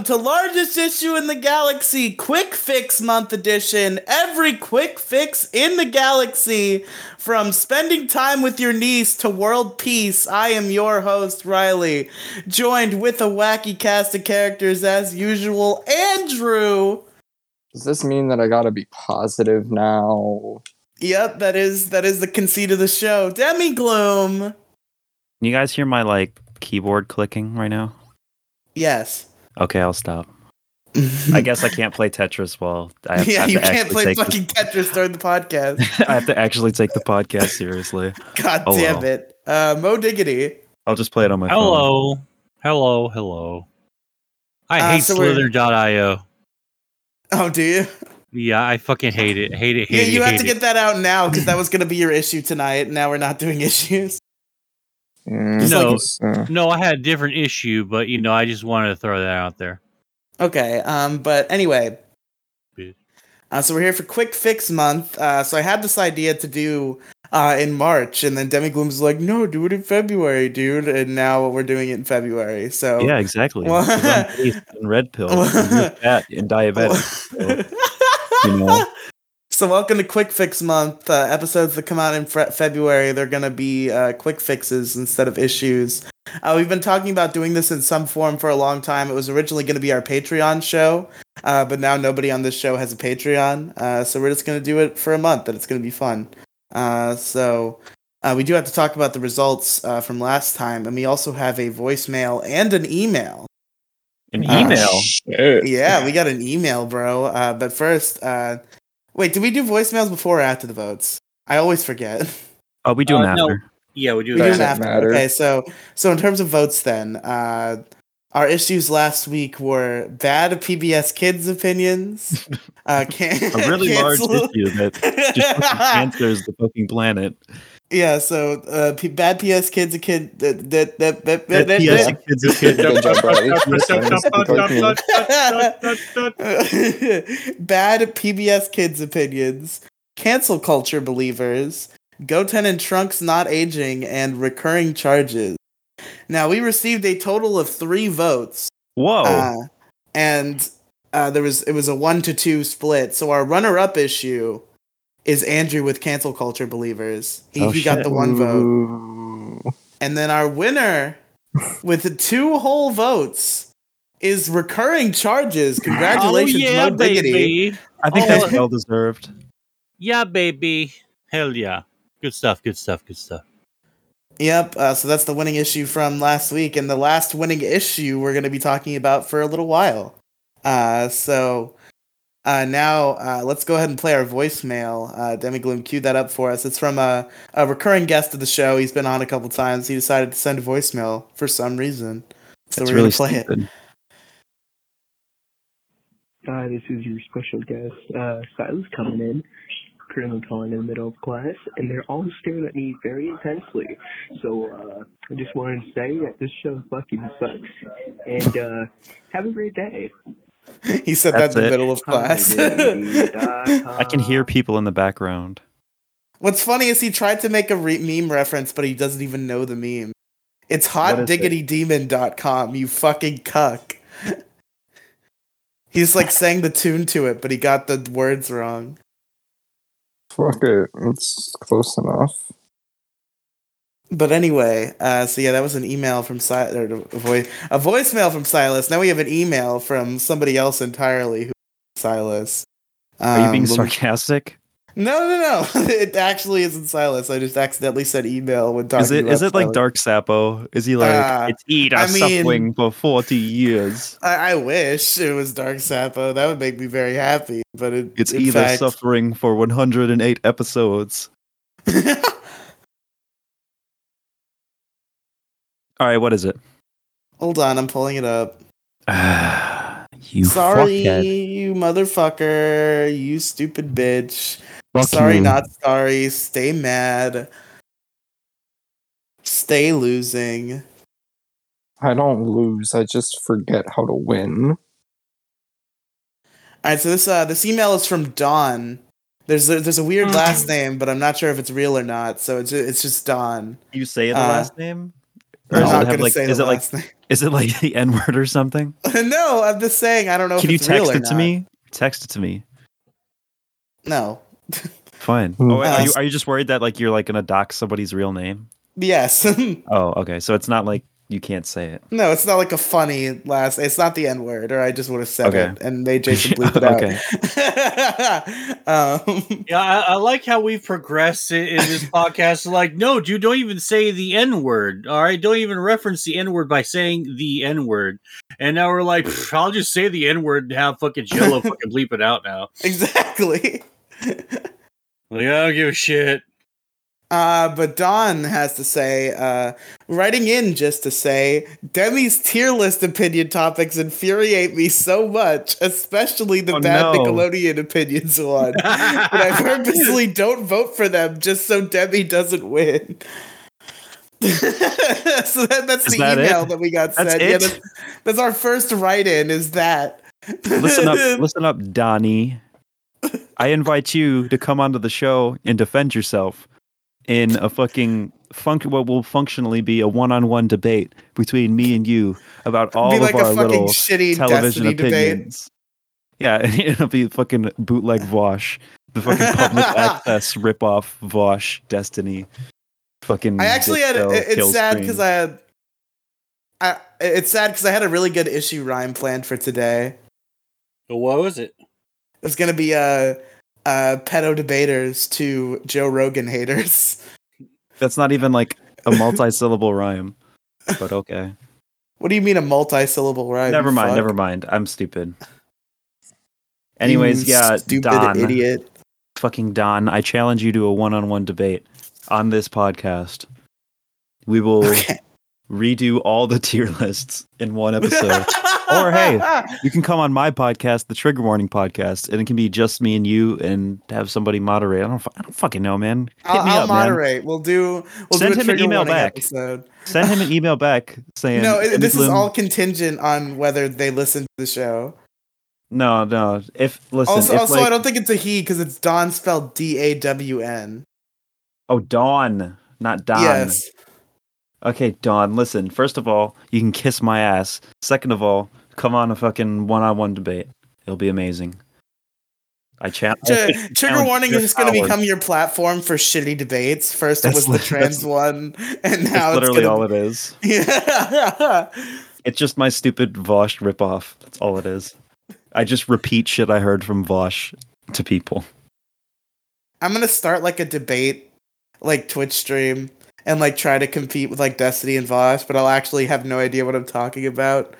Welcome to largest issue in the galaxy, Quick Fix Month Edition. Every quick fix in the galaxy, from spending time with your niece to world peace. I am your host, Riely, joined with a wacky cast of characters as usual, Andrew. Does this mean that I gotta be positive now? Yep, that is that is the conceit of the show. Demi Gloom. Can you guys hear my like keyboard clicking right now? Yes. Okay, I'll stop. I guess I can't play Tetris while I have, yeah, have you to can't actually play take fucking Tetris during the podcast. I have to actually take the podcast seriously. God Oh, damn well. it. Uh, Moe Diggity. I'll just play it on my phone. Hello. Hello, hello. I Uh, hate so Slither.io. Oh, do you? Yeah, I fucking hate it. Hate it, hate Yeah, it, you have to it. get that out now because that was going to be your issue tonight. Now we're not doing issues. Mm, No. just, uh, No, I had a different issue, but you know, I just wanted to throw that out there. Okay. Um. But anyway. Uh, so we're here for Quick Fix Month. Uh, so I had this idea to do uh, in March, and then Demi Gloom's like, "No, do it in February, dude." And now we're doing it in February. So Yeah, exactly. Well- I'm based red pill, and you're fat and diabetic. you know. So welcome to Quick Fix Month. Uh, episodes that come out in fe- February, they're gonna be uh, quick fixes instead of issues. Uh, we've been talking about doing this in some form for a long time. It was originally going to be our Patreon show, uh, but now nobody on this show has a Patreon, uh, so we're just going to do it for a month, and it's going to be fun. Uh, so uh, we do have to talk about the results uh, from last time, and we also have a voicemail and an email. An email. Yeah, we got an email, bro. Uh, but first, uh, wait, did we do voicemails before or after the votes? I always forget. oh, we do them Uh, no. after. Yeah, we do we do Doesn't them after. matter. Okay, so so in terms of votes, then uh, our issues last week were bad PBS kids opinions. Uh, can- A really large issue that just fucking cancers the fucking planet. Yeah, so uh, P- bad PS kids a kid that that that that, that, That yeah. PS kids a kid. Good job, Riely. You're starting to speak like me. Bad PBS kids' opinions, cancel culture believers, Goten and Trunks not aging, and recurring charges. Now, we received a total of three votes, Whoa. uh, and uh, there was it was a one to two split. So our runner-up issue is Andrew with cancel culture believers. He, Oh, he got the one vote, and then our winner with the two whole votes is recurring charges. Congratulations, oh, yeah, Moe Diggity. baby. I think oh, that's well deserved. Yeah, baby. Hell yeah. Good stuff, good stuff, good stuff. Yep. Uh, so that's the winning issue from last week, and the last winning issue we're going to be talking about for a little while. Uh, so uh, now uh, let's go ahead and play our voicemail. Uh, Demigloom, cue that up for us. It's from a, a recurring guest of the show. He's been on a couple times. He decided to send a voicemail for some reason. So It's we're really going to play it. Hi, this is your special guest, uh, Silas coming in. Currently calling in the middle of class, and they're all staring at me very intensely. So, uh, I just wanted to say that this show fucking sucks. And, uh, have a great day. he said that That's in the it. middle of class. I can hear people in the background. What's funny is he tried to make a re- meme reference, but he doesn't even know the meme. It's What is it? hotdiggitydemon.com, you fucking cuck. He's like saying the tune to it, but he got the words wrong. Fuck it. It's close enough. But anyway, uh, so yeah, that was an email from si- or a, voice, a voicemail from Silas. Now we have an email from somebody else entirely who Silas. Are you being Um, sarcastic? No, no, no. it actually isn't Silas. I just accidentally said email when talking Is it is it like Dark Sappo? Is he like Uh, it's Ida I mean- suffering for forty years? I, I wish it was Dark Sappo. That would make me very happy. But it, It's Ida fact, suffering for one hundred and eight episodes. All right, what is it? Hold on, I'm pulling it up. you sorry, fuckhead. you motherfucker. You stupid bitch. Fuck sorry, you. not sorry. Stay mad. Stay losing. I don't lose. I just forget how to win. All right, so this uh this email is from Dawn. There's a, there's a weird Hmm. last name, but I'm not sure if it's real or not. So it's it's just Dawn. You say the Uh, last name? Or I'm not it have like is it like last is it like the N word or something? no, I'm just saying. I don't know. Can if you it's real text or it to me? Text it to me. No. Fine. Hmm. Oh, wait, are you are you just worried that like you're like gonna dox somebody's real name? Yes. Oh, okay. So it's not like you can't say it. no, it's not like a funny last. It's not the N word, or I just would have said Okay. it and made Jason bleep it out. um, Yeah, I, I like how we've progressed in, in this podcast. Like, no, dude, don't even say the N word. All right, don't even reference the N word by saying the N word. And now we're like, I'll just say the N word and have fucking Jello fucking bleep it out now. exactly. Like, I don't give a shit. Uh, but Don has to say, uh, writing in just to say, Demi's tier list opinion topics infuriate me so much, especially the Oh, bad no. Nickelodeon opinions one. but I purposely don't vote for them just so Demi doesn't win. so that, that's Is the that email it? that we got That's sent. Yeah, that's, that's our first write-in. Is that? Listen up, listen up, Donnie. I invite you to come onto the show and defend yourself in a fucking funk what will functionally be a one-on-one debate between me and you about all Be of like our a fucking little shitty television Destiny debate. opinions. Yeah, and it'll be fucking bootleg Vosh, the fucking public access ripoff Vosh Destiny. Fucking. I actually had. It, it's sad because I had. I, it's sad because I had a really good issue rhyme planned for today. But What was it? It's gonna be uh, uh, pedo debaters to Joe Rogan haters. That's not even like a multi-syllable rhyme, but okay. What do you mean a multi-syllable rhyme? never mind. fuck? Never mind. I'm stupid. Anyways, You yeah, stupid Don, idiot. fucking Don, I challenge you to a one-on-one debate on this podcast. We will Okay. Redo all the tier lists in one episode. Or, hey, you can come on my podcast, the Trigger Warning podcast, and it can be just me and you, and have somebody moderate. I don't, I don't fucking know, man. Hit I'll, me I'll up, man. moderate. We'll do. We'll Send do him an email back. episode. Send him an email back saying, No, it, this is all contingent on whether they listen to the show. No, no. If listen, also, if also, like, I don't think it's a he because it's Don spelled D A W N. oh Dawn, not Don. Yes. Okay, Dawn. Listen. First of all, you can kiss my ass. Second of all, come on a fucking one-on-one debate. It'll be amazing. I. Tr- trigger warning is just going to become your platform for shitty debates. First, it That's was the trans one, and That's now it's literally gonna all it is. Yeah. It's just my stupid Vosh ripoff. That's all it is. I just repeat shit I heard from Vosh to people. I'm gonna start like a debate, like Twitch stream, and like try to compete with like Destiny and Vosh, but I'll actually have no idea what I'm talking about.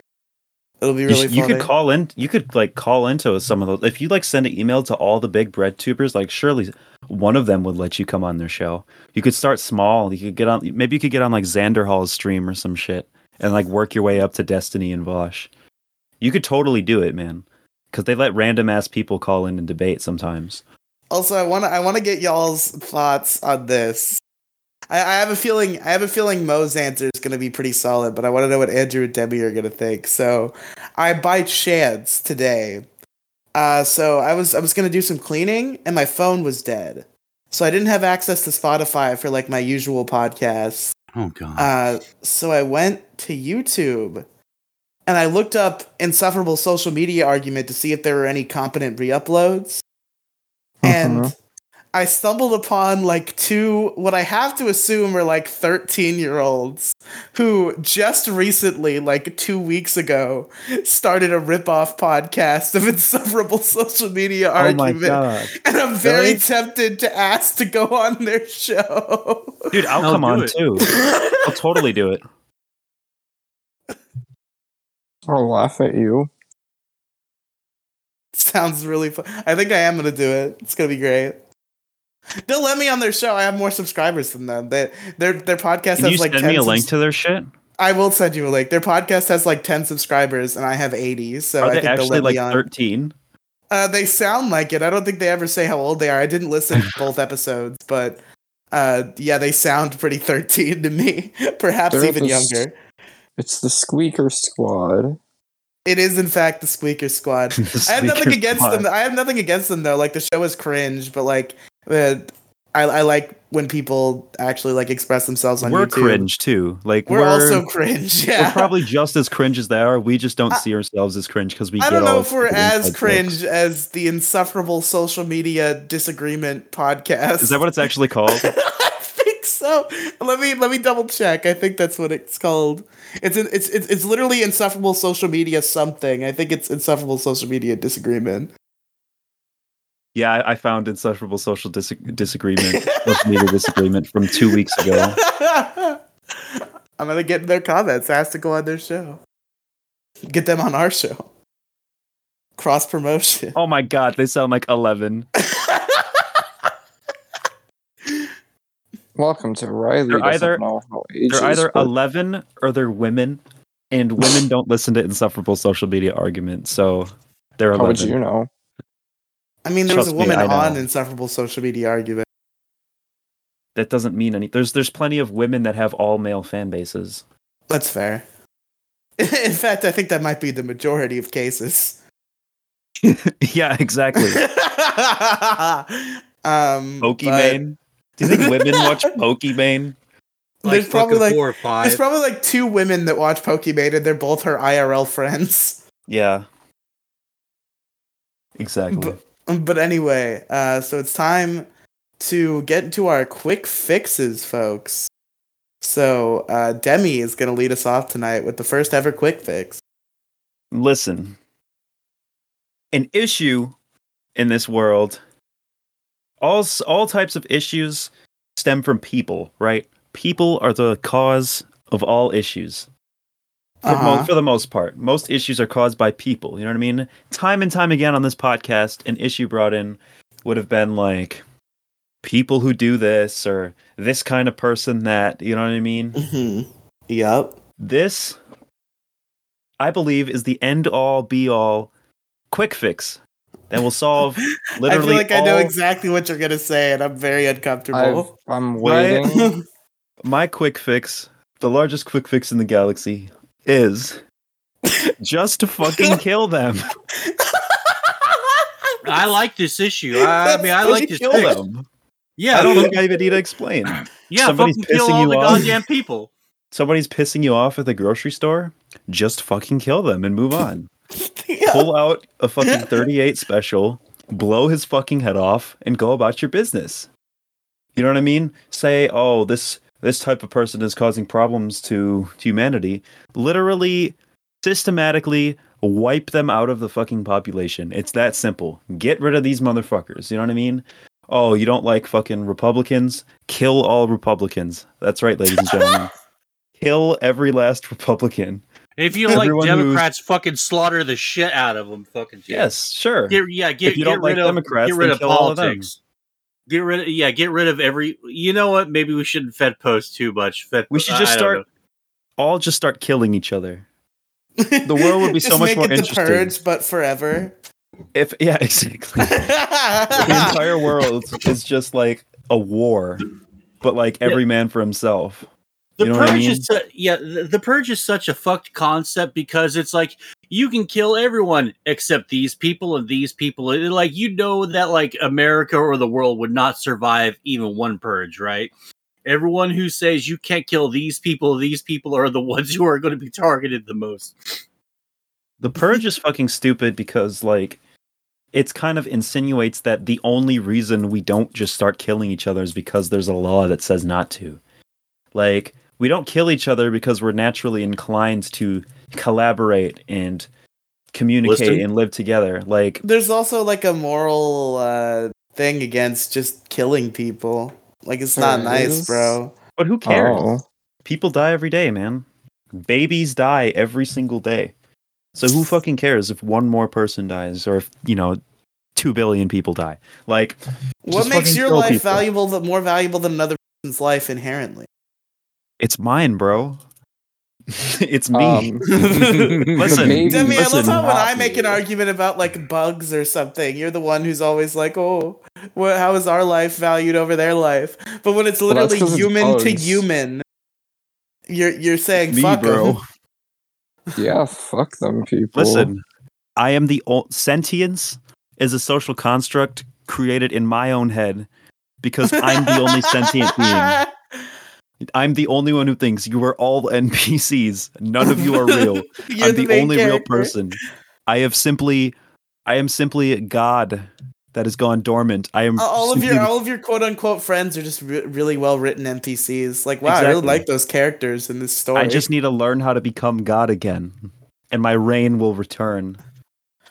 It'll be You really You, funny. could call in. You could like call into some of those. If you like send an email to all the big bread tubers, like surely one of them would let you come on their show. You could start small. You could get on. Maybe you could get on like Xander Hall's stream or some shit, and like work your way up to Destiny and Vosh. You could totally do it, man. Because they let random ass people call in and debate sometimes. Also, I want to I want to get y'all's thoughts on this. I, I have a feeling I have a feeling Moe's answer is going to be pretty solid, but I want to know what Andrew and Debbie are going to think. So, I by chance today, uh, so I was I was going to do some cleaning and my phone was dead, so I didn't have access to Spotify for like my usual podcasts. Oh god. Uh, so I went to YouTube and I looked up insufferable social media argument to see if there were any competent re-uploads. And Mhm. I stumbled upon like two what I have to assume are like 13 year olds who just recently, like two weeks ago, started a rip-off podcast of insufferable social media Oh my argument. god, And I'm very Really? tempted to ask to go on their show. dude! I'll I'll come on it. too. I'll totally do it. I'll laugh at you. Sounds really fun. I think I am gonna do it. It's gonna be great. They'll let me on their show. I have more subscribers than them. They, their their podcast Can has you like send 10 me a subs- link to their shit? I will send you a link. Their podcast has like ten subscribers, and I have eighty. So Are I they think they'll actually let like me on. thirteen? Uh, they sound like it. I don't think they ever say how old they are. I didn't listen to both episodes, but uh, yeah, they sound pretty thirteen to me. Perhaps They're even the s- younger. It's the Squeaker Squad. It is in fact the Squeaker Squad. I have nothing against them. I have nothing against them though. Like the show is cringe, but like, uh, I, I like when people actually like express themselves on we're YouTube. cringe too. Like We're, we're, also cringe. Yeah. we're probably just as cringe as they are. We just don't I- see ourselves as cringe because we. I get don't know if we're as cringe as the insufferable social media disagreement podcast. Is that what it's actually called? I think so. Let me let me double check. I think that's what it's called. It's it's it's it's literally insufferable social media something. I think it's insufferable social media disagreement. Yeah, I, I found insufferable social dis- disagreement, social media disagreement from two weeks ago. I'm gonna get in their comments. Ask to go on their show. Get them on our show. Cross promotion. Oh my god, they sound like eleven. Welcome to Riely. They're either- ages They're either work. eleven or they're women, and women don't listen to insufferable social media arguments, so they're 11. How would eleven. you know? I mean, there was a Trust me, woman on insufferable social media argument. That doesn't mean any. There's there's plenty of women that have all male fan bases. That's fair. In fact, I think that might be the majority of cases. yeah, exactly. um, but Do you think women watch Pokimane? Like There's probably like four or five. there's probably like two women that watch Pokimane, and they're both her IRL friends. Yeah. Exactly. But, but anyway, uh, so it's time to get into our quick fixes, folks. So uh, Demi is going to lead us off tonight with the first ever quick fix. Listen. An issue in this world all all types of issues stem from people, right? People are the cause of all issues. For, Uh-huh. for the most part, most issues are caused by people. You know what I mean? Time and time again on this podcast, an issue brought in would have been like people who do this or this kind of person that. You know what I mean? Mhm. Yep. This, I believe, is the end all be all quick fix that will solve literally I feel like I know exactly what you're going to say, and I'm very I've, uncomfortable. I'm Right? waiting. my quick fix, the largest quick fix in the galaxy, is just to fucking kill them. I like this issue. I, I mean, I like this. kill fix. them. Yeah, I don't fuck- think I even need to explain. yeah. somebody's fucking kill pissing all you the off. goddamn people. Somebody's pissing you off at the grocery store. Just fucking kill them and move on. Yeah. Pull out a fucking 38 special, blow his fucking head off, and go about your business. You know what I mean? Say, oh, this this type of person is causing problems to, to humanity. Literally, systematically wipe them out of the fucking population. It's that simple. Get rid of these motherfuckers. You know what I mean? Oh, you don't like fucking Republicans? Kill all Republicans. That's right, ladies and gentlemen. Kill every last Republican. If you like Everyone who's- Democrats, fucking slaughter the shit out of them. Fucking too. Yes, sure. Get, yeah, get, If you get don't like rid of Democrats, get rid of kill all of them. politics. Get rid of yeah, get rid of every. You know what? Maybe we shouldn't Fed post too much. Fed, We should just I start know. all just start killing each other. The world would be so much make more it the interesting. purge, but forever. If yeah, exactly. the entire world is just like a war, but like every man for himself. The You know what I purge mean? is su- yeah, the, the purge is such a fucked concept because it's like you can kill everyone except these people and these people. It- like you know that like America or the world would not survive even one purge, right? Everyone who says you can't kill these people, these people are the ones who are going to be targeted the most. The purge is fucking stupid because like it's kind of insinuates that the only reason we don't just start killing each other is because there's a law that says not to. Like we don't kill each other because we're naturally inclined to collaborate and communicate Listen. and live together. Like There's also like a moral uh, thing against just killing people. Like it's not nice, is? bro. but who cares? Oh, People die every day, man. Babies die every single day. So who fucking cares if one more person dies or if, you know, 2 billion people die? Like What makes your life people. valuable, that more valuable than another person's life inherently? It's mine, bro. it's me. um, Listen, the baby Demi, I love listen, how when I make an argument about like bugs or something, you're the one who's always like, "Oh, what? How is our life valued over their life?" But when it's Well, that's literally 'cause it's human to human, you're you're saying me, fuck 'em." bro. yeah, fuck them people. Listen, I am the o- sentience is a social construct created in my own head because I'm the only sentient being. I'm the only one who thinks you are all NPCs. None of you are real. I'm the, main only real person. I have simply, I am simply God that has gone dormant. I am all of your all of your quote unquote friends are just re- really well written NPCs. Like, wow, I really like those characters in this story. I just need to learn how to become God again, and my reign will return.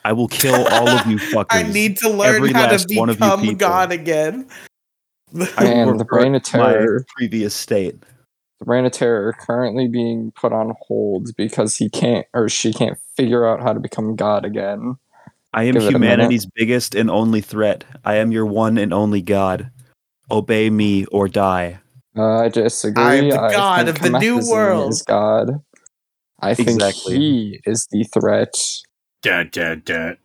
I will kill all of you fuckers. I need to learn Every how to last one of you become. God again. I will Man, the Brain of revert my Terror. previous state. The Brain of Terror currently being put on hold because he can't or she can't figure out how to become God again. I am Give it a minute. humanity's biggest and only threat. I am your one and only God. Obey me or die. Uh, I disagree. I am the I god of the new world. Is God. I think Exactly. he is the threat. Dad, dad, dad.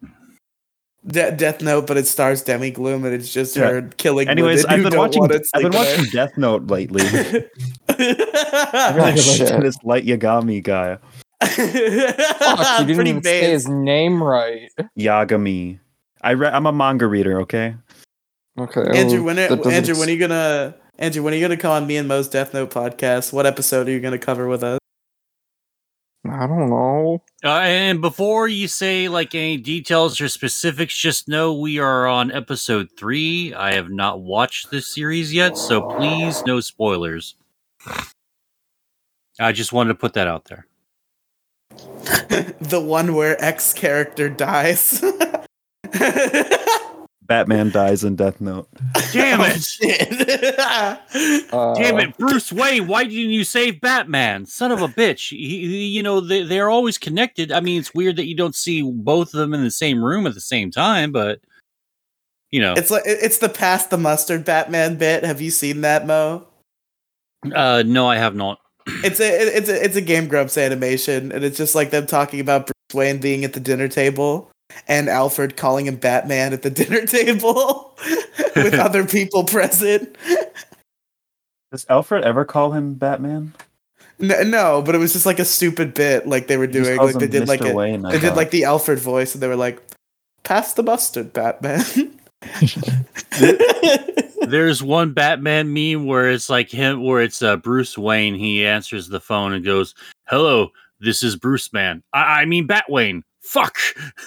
De- Death Note, but it stars Demi Gloom, and it's just Yeah. her killing. Anyways, I've been watching. wanna I've been with watching Death Note lately. I've Oh, shit. into this Light Yagami guy, Fuck, you didn't Pretty even say his name right. Yagami. I re- I'm a manga reader. Okay. Okay. Andrew, well, when are, Andrew, when are you gonna Andrew, when are you gonna come on me and Moe's Death Note podcast? What episode are you gonna cover with us? I don't know. Uh, and before you say like any details or specifics, just know we are on episode three. I have not watched this series yet, so please no spoilers. I just wanted to put that out there. the one where X character dies. Batman dies in Death Note. Damn Oh, it! shit. Uh, Damn it, Bruce Wayne! Why didn't you save Batman? Son of a bitch! He, he- you know they, they're always connected. I mean, it's weird that you don't see both of them in the same room at the same time, but you know, it's like it's the past the mustard Batman bit. Have you seen that, Moe? uh, no, I have not. It's a it's a it's a Game Grumps animation, and it's just like them talking about Bruce Wayne being at the dinner table and Alfred calling him Batman at the dinner table with other people present. Does Alfred ever call him Batman? No, no, but it was just like a stupid bit, like they were He doing. Like they him did like a, Wayne, I they did like the Alfred voice, and they were like, "Pass the mustard, Batman." There's one Batman meme where it's like him, where it's uh, Bruce Wayne. He answers the phone and goes, "Hello, this is Bruce Man. I, I mean Batwayne. Fuck."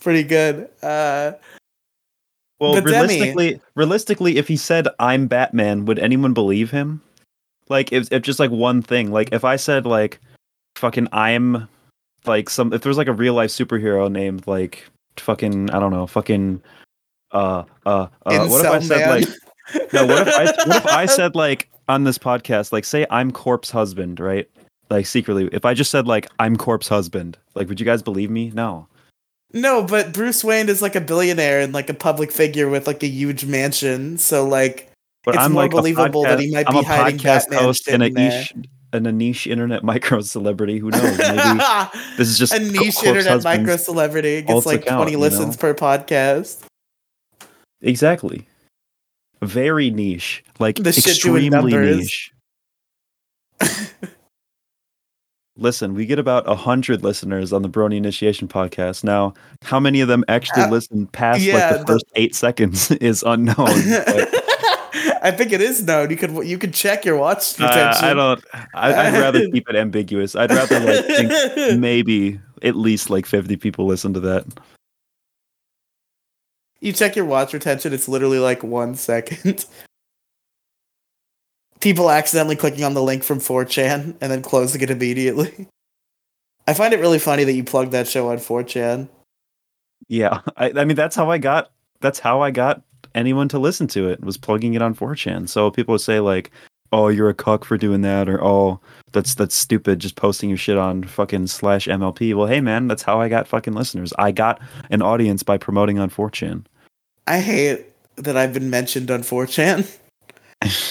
Pretty good. Uh, Well, But Demi- realistically, realistically, if he said I'm Batman, would anyone believe him? Like, if if just like one thing, like if I said like, fucking I'm, like some, if there was like a real life superhero named like fucking I don't know, fucking, uh, uh, uh what if I said Man. like, no, what if I what if I said like on this podcast, like say I'm Corpse Husband, right? Like secretly, if I just said like I'm Corpse Husband, like would you guys believe me? No. No, but Bruce Wayne is like a billionaire and like a public figure with like a huge mansion. So like, But It's I'm more like believable that he podcast- might I'm be a hiding podcast Batman host and a niche and a niche internet micro celebrity. Who knows? Maybe this is just a niche internet micro celebrity gets like account, twenty listens know? per podcast. Exactly. Very niche, like The extremely niche. Listen, we get about a hundred listeners on the Brony Initiation podcast. Now, how many of them actually Uh, listen past yeah, like the the- first eight seconds is unknown. but, I think it is known. You could you could check your watch uh, retention. I don't. I, I'd rather keep it ambiguous. I'd rather like think maybe at least like 50 people listen to that. you check your watch retention, it's literally like one second. People accidentally clicking on the link from 4chan and then closing it immediately. I find it really funny that you plugged that show on 4chan. Yeah, I, I mean that's how I got. That's how I got anyone to listen to it was plugging it on 4chan. So people would say like, "Oh, you're a cuck for doing that," or "Oh, that's that's stupid, just posting your shit on fucking slash MLP." Well, hey man, that's how I got fucking listeners. I got an audience by promoting on 4chan. I hate that I've been mentioned on 4chan.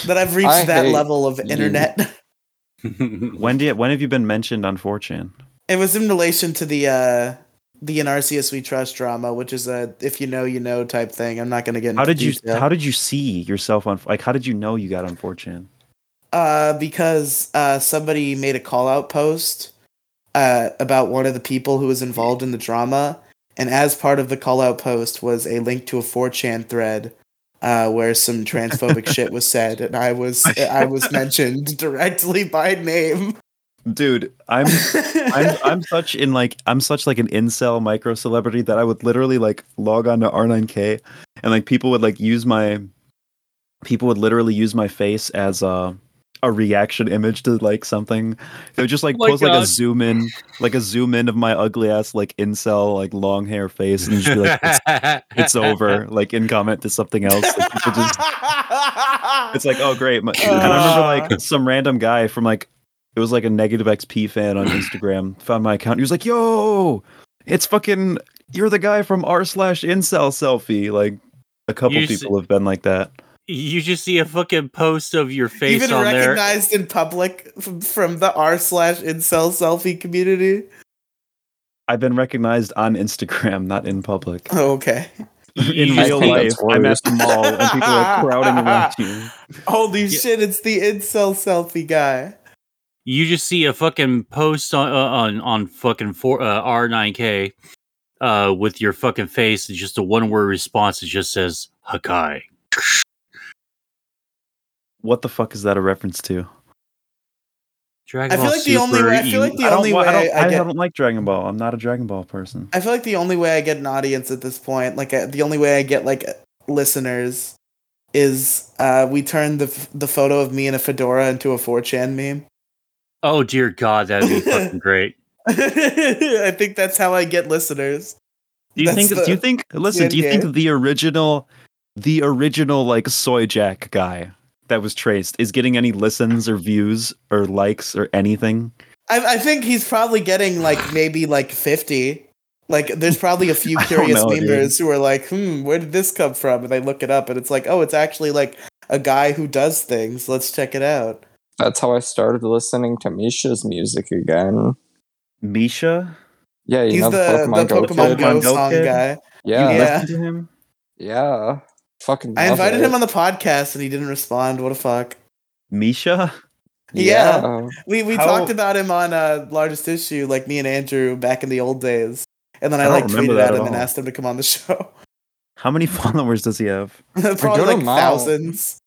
that I've reached I that hate level of you. internet. When do you, when have you been mentioned on 4chan? It was in relation to the uh the Inarcius We Trust drama, which is a if you know you know type thing. I'm not gonna get into How did you detail. how did you see yourself on like how did you know you got on 4chan? uh because uh somebody made a call out post uh about one of the people who was involved in the drama and as part of the call out post was a link to a 4chan thread uh, where some transphobic shit was said, and I was I was mentioned directly by name. Dude, I'm I'm I'm such in like I'm such like an incel micro celebrity that I would literally like log on to R9K and like people would like use my people would literally use my face as a a reaction image to like something. They would just like Oh post like a zoom in like a zoom in of my ugly ass like incel like long hair face and just be like it's, it's over like in comment to something else. Like, just it's like oh great. My- and i remember like some random guy from like it was like a negative xp fan on instagram found my account he was like yo it's fucking you're the guy from r slash incel selfie. Like a couple You s- people have been like that you just see a fucking post of your face Even on there. recognized in public from, from the r slash incel selfie community. i've been recognized on instagram not in public Oh, okay. in I real life i'm at the mall and people are crowding around you Holy Yeah. shit! It's the incel selfie guy. you just see a fucking post on uh, on on fucking four uh, R9K uh with your fucking face and just a one word response. It just says Hakai. What the fuck is that a reference to Dragon I feel Ball like the only way- I feel like the I don't, only wa- I, don't, I I get- don't like dragon ball i'm not a dragon ball person I feel like the only way I get an audience at this point, like uh, the only way I get like listeners, is uh we turn the the photo of me in a fedora into a 4chan meme. oh dear God, that'd be fucking great. I think that's how I get listeners. Do you That's think? do you think? Listen, do you end think the original, the original like soy jack guy that was traced is getting any listens or views or likes or anything? I, I think he's probably getting like maybe like fifty. Like there's probably a few curious know, dude. who are like, hmm, where did this come from? And they look it up and it's like, oh, it's actually like a guy who does things. Let's check it out. That's how I started listening to Misha's music again. Misha, Yeah, you He's know the, the Pokemon, the Go Pokemon kid? Go Go song kid? guy. Yeah, Yeah. listen to him. yeah. Fucking. I invited it. him on the podcast and he didn't respond. What a fuck. Misha, Yeah. We we How- talked about him on uh largest issue, like me and Andrew back in the old days. And then I, I like tweeted that at at him and asked him to come on the show. how many followers does he have? Probably like thousands.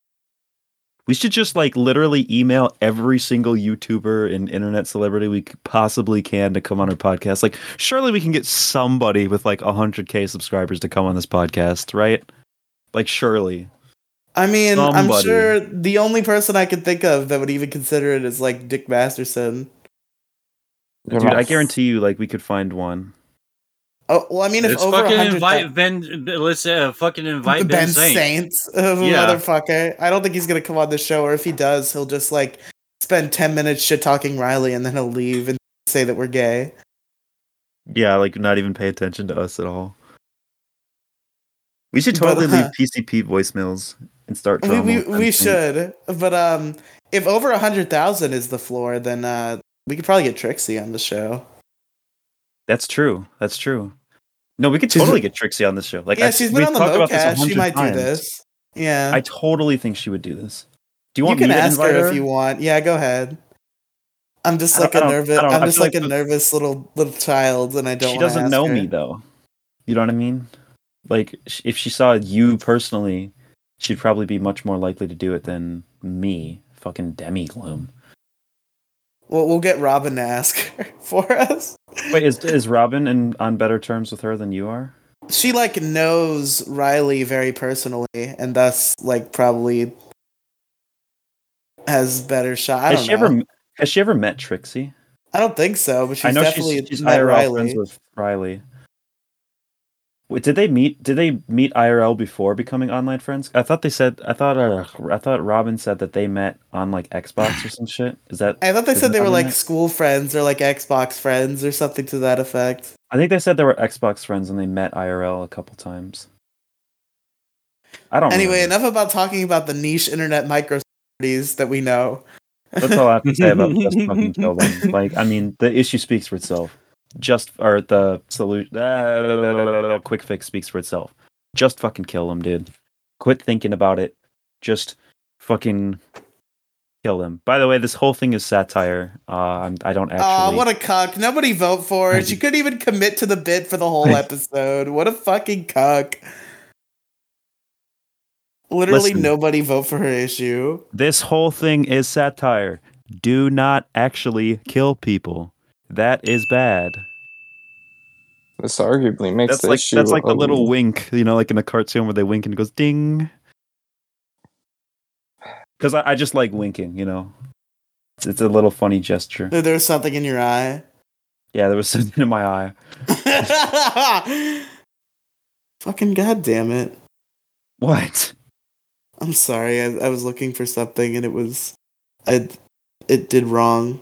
We should just like literally email every single YouTuber and internet celebrity we possibly can to come on our podcast. Like, surely we can get somebody with like 100k subscribers to come on this podcast, right? Like, surely. I mean, I'm sure the only person I could think of that would even consider it is like Dick Masterson. Dude, I guarantee you, like, we could find one. Oh well, I mean, if Let's over fucking 100 invite Ben. Let's uh, fucking invite Ben, Ben Saint. Saints, uh, Yeah. motherfucker. I don't think he's gonna come on the show, or if he does, he'll just like spend ten minutes shit talking Riely, and then he'll leave and say that we're gay. Yeah, like, not even pay attention to us at all. We should But, totally uh, leave PCP voicemails and start We we, we should, but um, if over a hundred thousand is the floor, then uh, we could probably get Trixie on the show. That's true. That's true. No, we could totally get Trixie on the show. Like, yeah, I, she's been on the talked about this a mocast. She might times. do this. Yeah, I totally think she would do this. Do you you want can me to ask invite her her? if you want. Yeah, go ahead. I'm just like a nervous. I'm just like like a nervous little little child, and I don't. she doesn't know her. me though. You know what I mean? Like, if she saw you personally, she'd probably be much more likely to do it than me, fucking Demi Gloom. Well, we'll get Robin to ask her for us. Wait, is is Robin in, on better terms with her than you are? She like knows Riely very personally, and thus like probably has better shot. I has she know. ever has she ever met Trixie? I don't think so, but she's I know definitely she's, she's met IRL Riely. friends with Riely. Wait, did they meet? Did they meet IRL before becoming online friends? I thought they said. I thought. Uh, I thought Robin said that they met on like Xbox or some shit. Is that? I thought they said they were like that? school friends or like Xbox friends or something to that effect. I think they said they were Xbox friends and they met IRL a couple times. I don't. Anyway, remember. enough about talking about the niche internet micro celebrities that we know. That's all I have to say about just fucking. Like, I mean, the issue speaks for itself. Just or the solution, uh, quick fix speaks for itself. Just fucking kill them, dude. Quit thinking about it. Just fucking Kill him. By the way, this whole thing is satire. Uh, I'm, I don't actually. Oh, what a cuck. Nobody vote for it. She couldn't even commit to the bit for the whole episode. What a fucking cuck. Literally Listen. nobody vote for her issue. This whole thing is satire. Do not actually kill people. That is bad. This arguably makes That's the like issue. that's like the a- little wink, you know, like in a cartoon where they wink and it goes ding. Because I, I just like winking, you know. It's, it's a little funny gesture. There- There's something in your eye. Yeah, there was something in my eye. Fucking goddamn it. What? I'm sorry. I, I was looking for something and it was, I, it did wrong.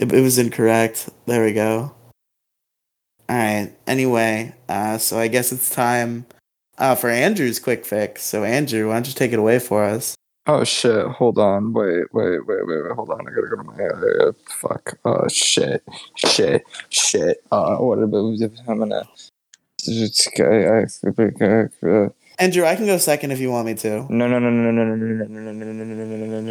It, it was incorrect. There we go. All right. Anyway, uh, so I guess it's time uh, for Andrew's quick fix. So Andrew, why don't you take it away for us? Oh shit! Hold on. Wait, wait, wait, wait, wait. Hold on. I gotta go to my. Uh, fuck. Oh shit. Shit. Shit. Uh, what about I'm gonna. It's. I. Uh, Andrew, I can go second if you want me to. no, no, no, no, no, no, no, no, no, no, no, no, no, no,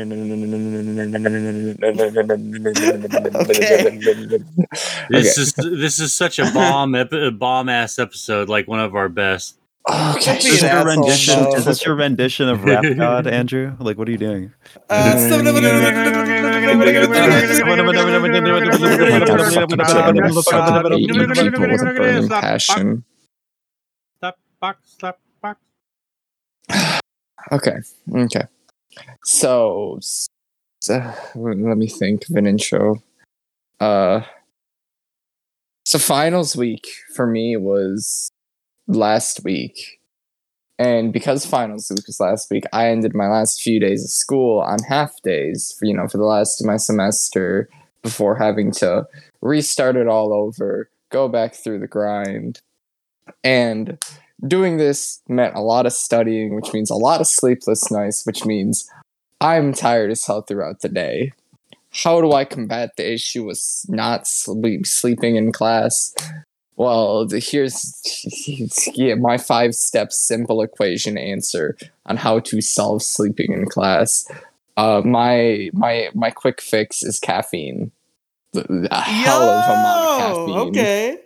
This is this is such a bomb ep- bomb ass episode, like one of our best. Okay. Don't be Is an this, your rendition, is this your rendition of Rap God, Andrew? Like, what are you doing? Uh, passion. Stop box, box. Okay. Okay. So, s- uh, let me think of an intro. Uh, so finals week for me was last week, and because finals week was last week, I ended my last few days of school on half days. For you know, for the last of my semester before having to restart it all over, go back through the grind, and doing this meant a lot of studying, which means a lot of sleepless nights, which means I'm tired as hell throughout the day. How do I combat the issue of not sleep, sleeping in class? Well, here's yeah, my five step simple equation answer on how to solve sleeping in class. Uh, my my my quick fix is caffeine. The- A hell of a amount of caffeine. Okay.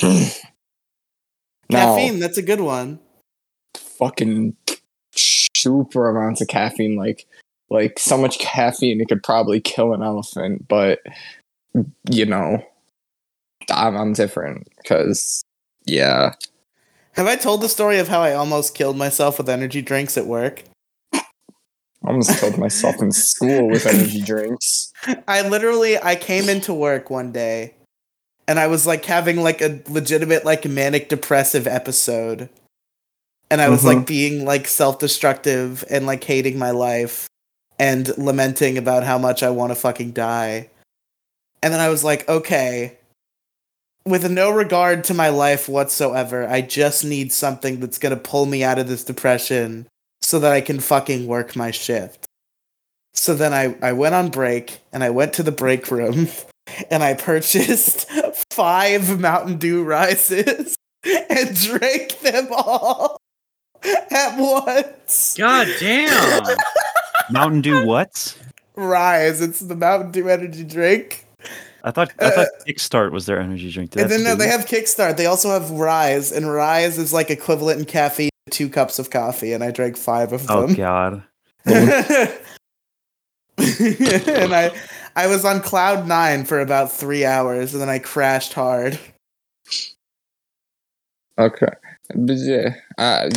Now- Caffeine, that's a good one. fucking super amounts of caffeine like like so much caffeine it could probably kill an elephant but you know i'm, I'm different because yeah Have I told the story of how I almost killed myself with energy drinks at work? i almost killed myself in school with energy drinks I literally I came into work one day and I was like having like a legitimate like manic depressive episode. And I was Mhm. like being like self-destructive and like hating my life and lamenting about how much I want to fucking die. And then I was like, okay, with no regard to my life whatsoever, I just need something that's going to pull me out of this depression so that I can fucking work my shift. So then I, I went on break and I went to the break room and I purchased five Mountain Dew rises and drank them all at once. God damn! Mountain Dew what? Rise, it's the Mountain Dew energy drink. I thought I thought uh, Kickstart was their energy drink. Did and then no, they have Kickstart. They also have Rise, and Rise is like equivalent in caffeine to two cups of coffee, and I drank five of them. Oh them. god. and I I was on cloud nine for about three hours, and then I crashed hard. okay but yeah uh,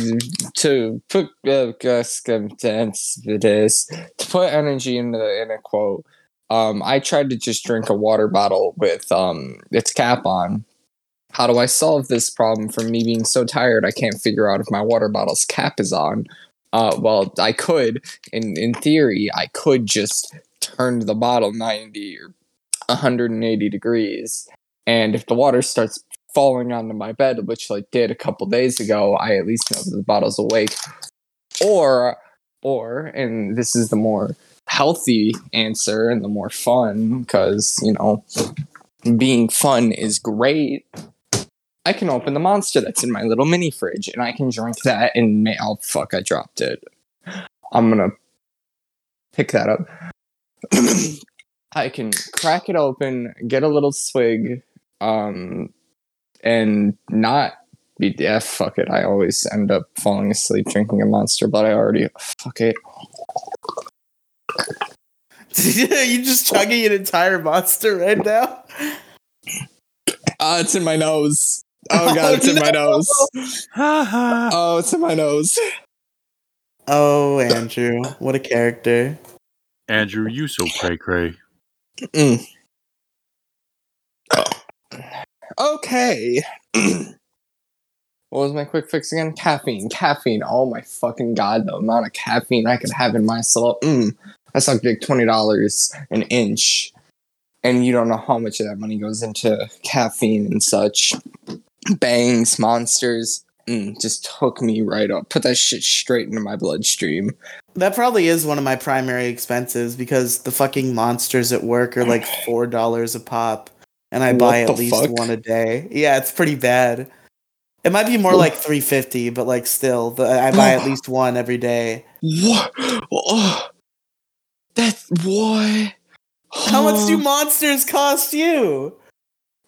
to put uh, circumstance this to put energy in the in a quote um i tried to just drink a water bottle with um its cap on how do I solve this problem from me being so tired I can't figure out if my water bottle's cap is on? Uh, well, I could, in in theory, I could just turn the bottle 90 or 180 degrees, and if the water starts falling onto my bed, which like did a couple days ago, I at least know that the bottle's awake. Or, or, and this is the more healthy answer and the more fun, because you know, being fun is great. I can open the monster that's in my little mini fridge and I can drink that and ma- oh fuck I dropped it. I'm gonna pick that up. I can crack it open, get a little swig, um, and not be yeah, fuck it. I always end up falling asleep drinking a monster, but I already fuck it. you just chugging an entire monster right now? Ah, it's in my nose. Oh god, Oh, it's in my nose. Oh, it's in my nose. Oh, Andrew, what a character. Andrew, you so cray cray. Mm. Okay. what was my quick fix again? Caffeine. Caffeine. Oh my fucking god, the amount of caffeine I could have in myself. Mm. I suck twenty dollars an inch. And you don't know how much of that money goes into caffeine and such. Bangs, monsters. Mm, just hook me right up. Put that shit straight into my bloodstream. That probably is one of my primary expenses because the fucking monsters at work are like four dollars a pop, and I What buy at least fuck? one a day. Yeah, it's pretty bad. It might be more like three fifty, but like still, the, I buy at least one every day. What? Oh, that what? How much do monsters cost you?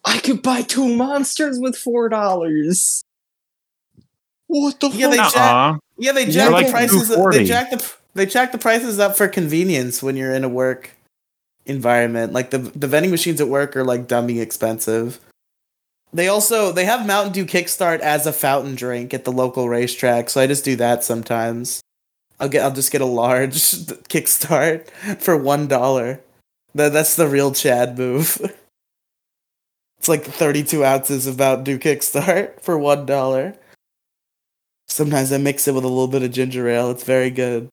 I could buy two monsters with four dollars. What the Yeah, they fuck? jack- Uh-uh. Yeah, they jack like the prices. They jack the they jack the prices up for convenience when you're in a work environment. Like the the vending machines at work are like dummy expensive. They also they have Mountain Dew Kickstart as a fountain drink at the local racetrack, so I just do that sometimes. I'll get I'll just get a large Kickstart for one dollar. That that's the real Chad move. It's like 32 ounces of Mountain Dew Kickstart for one dollar. Sometimes I mix it with a little bit of ginger ale. It's very good.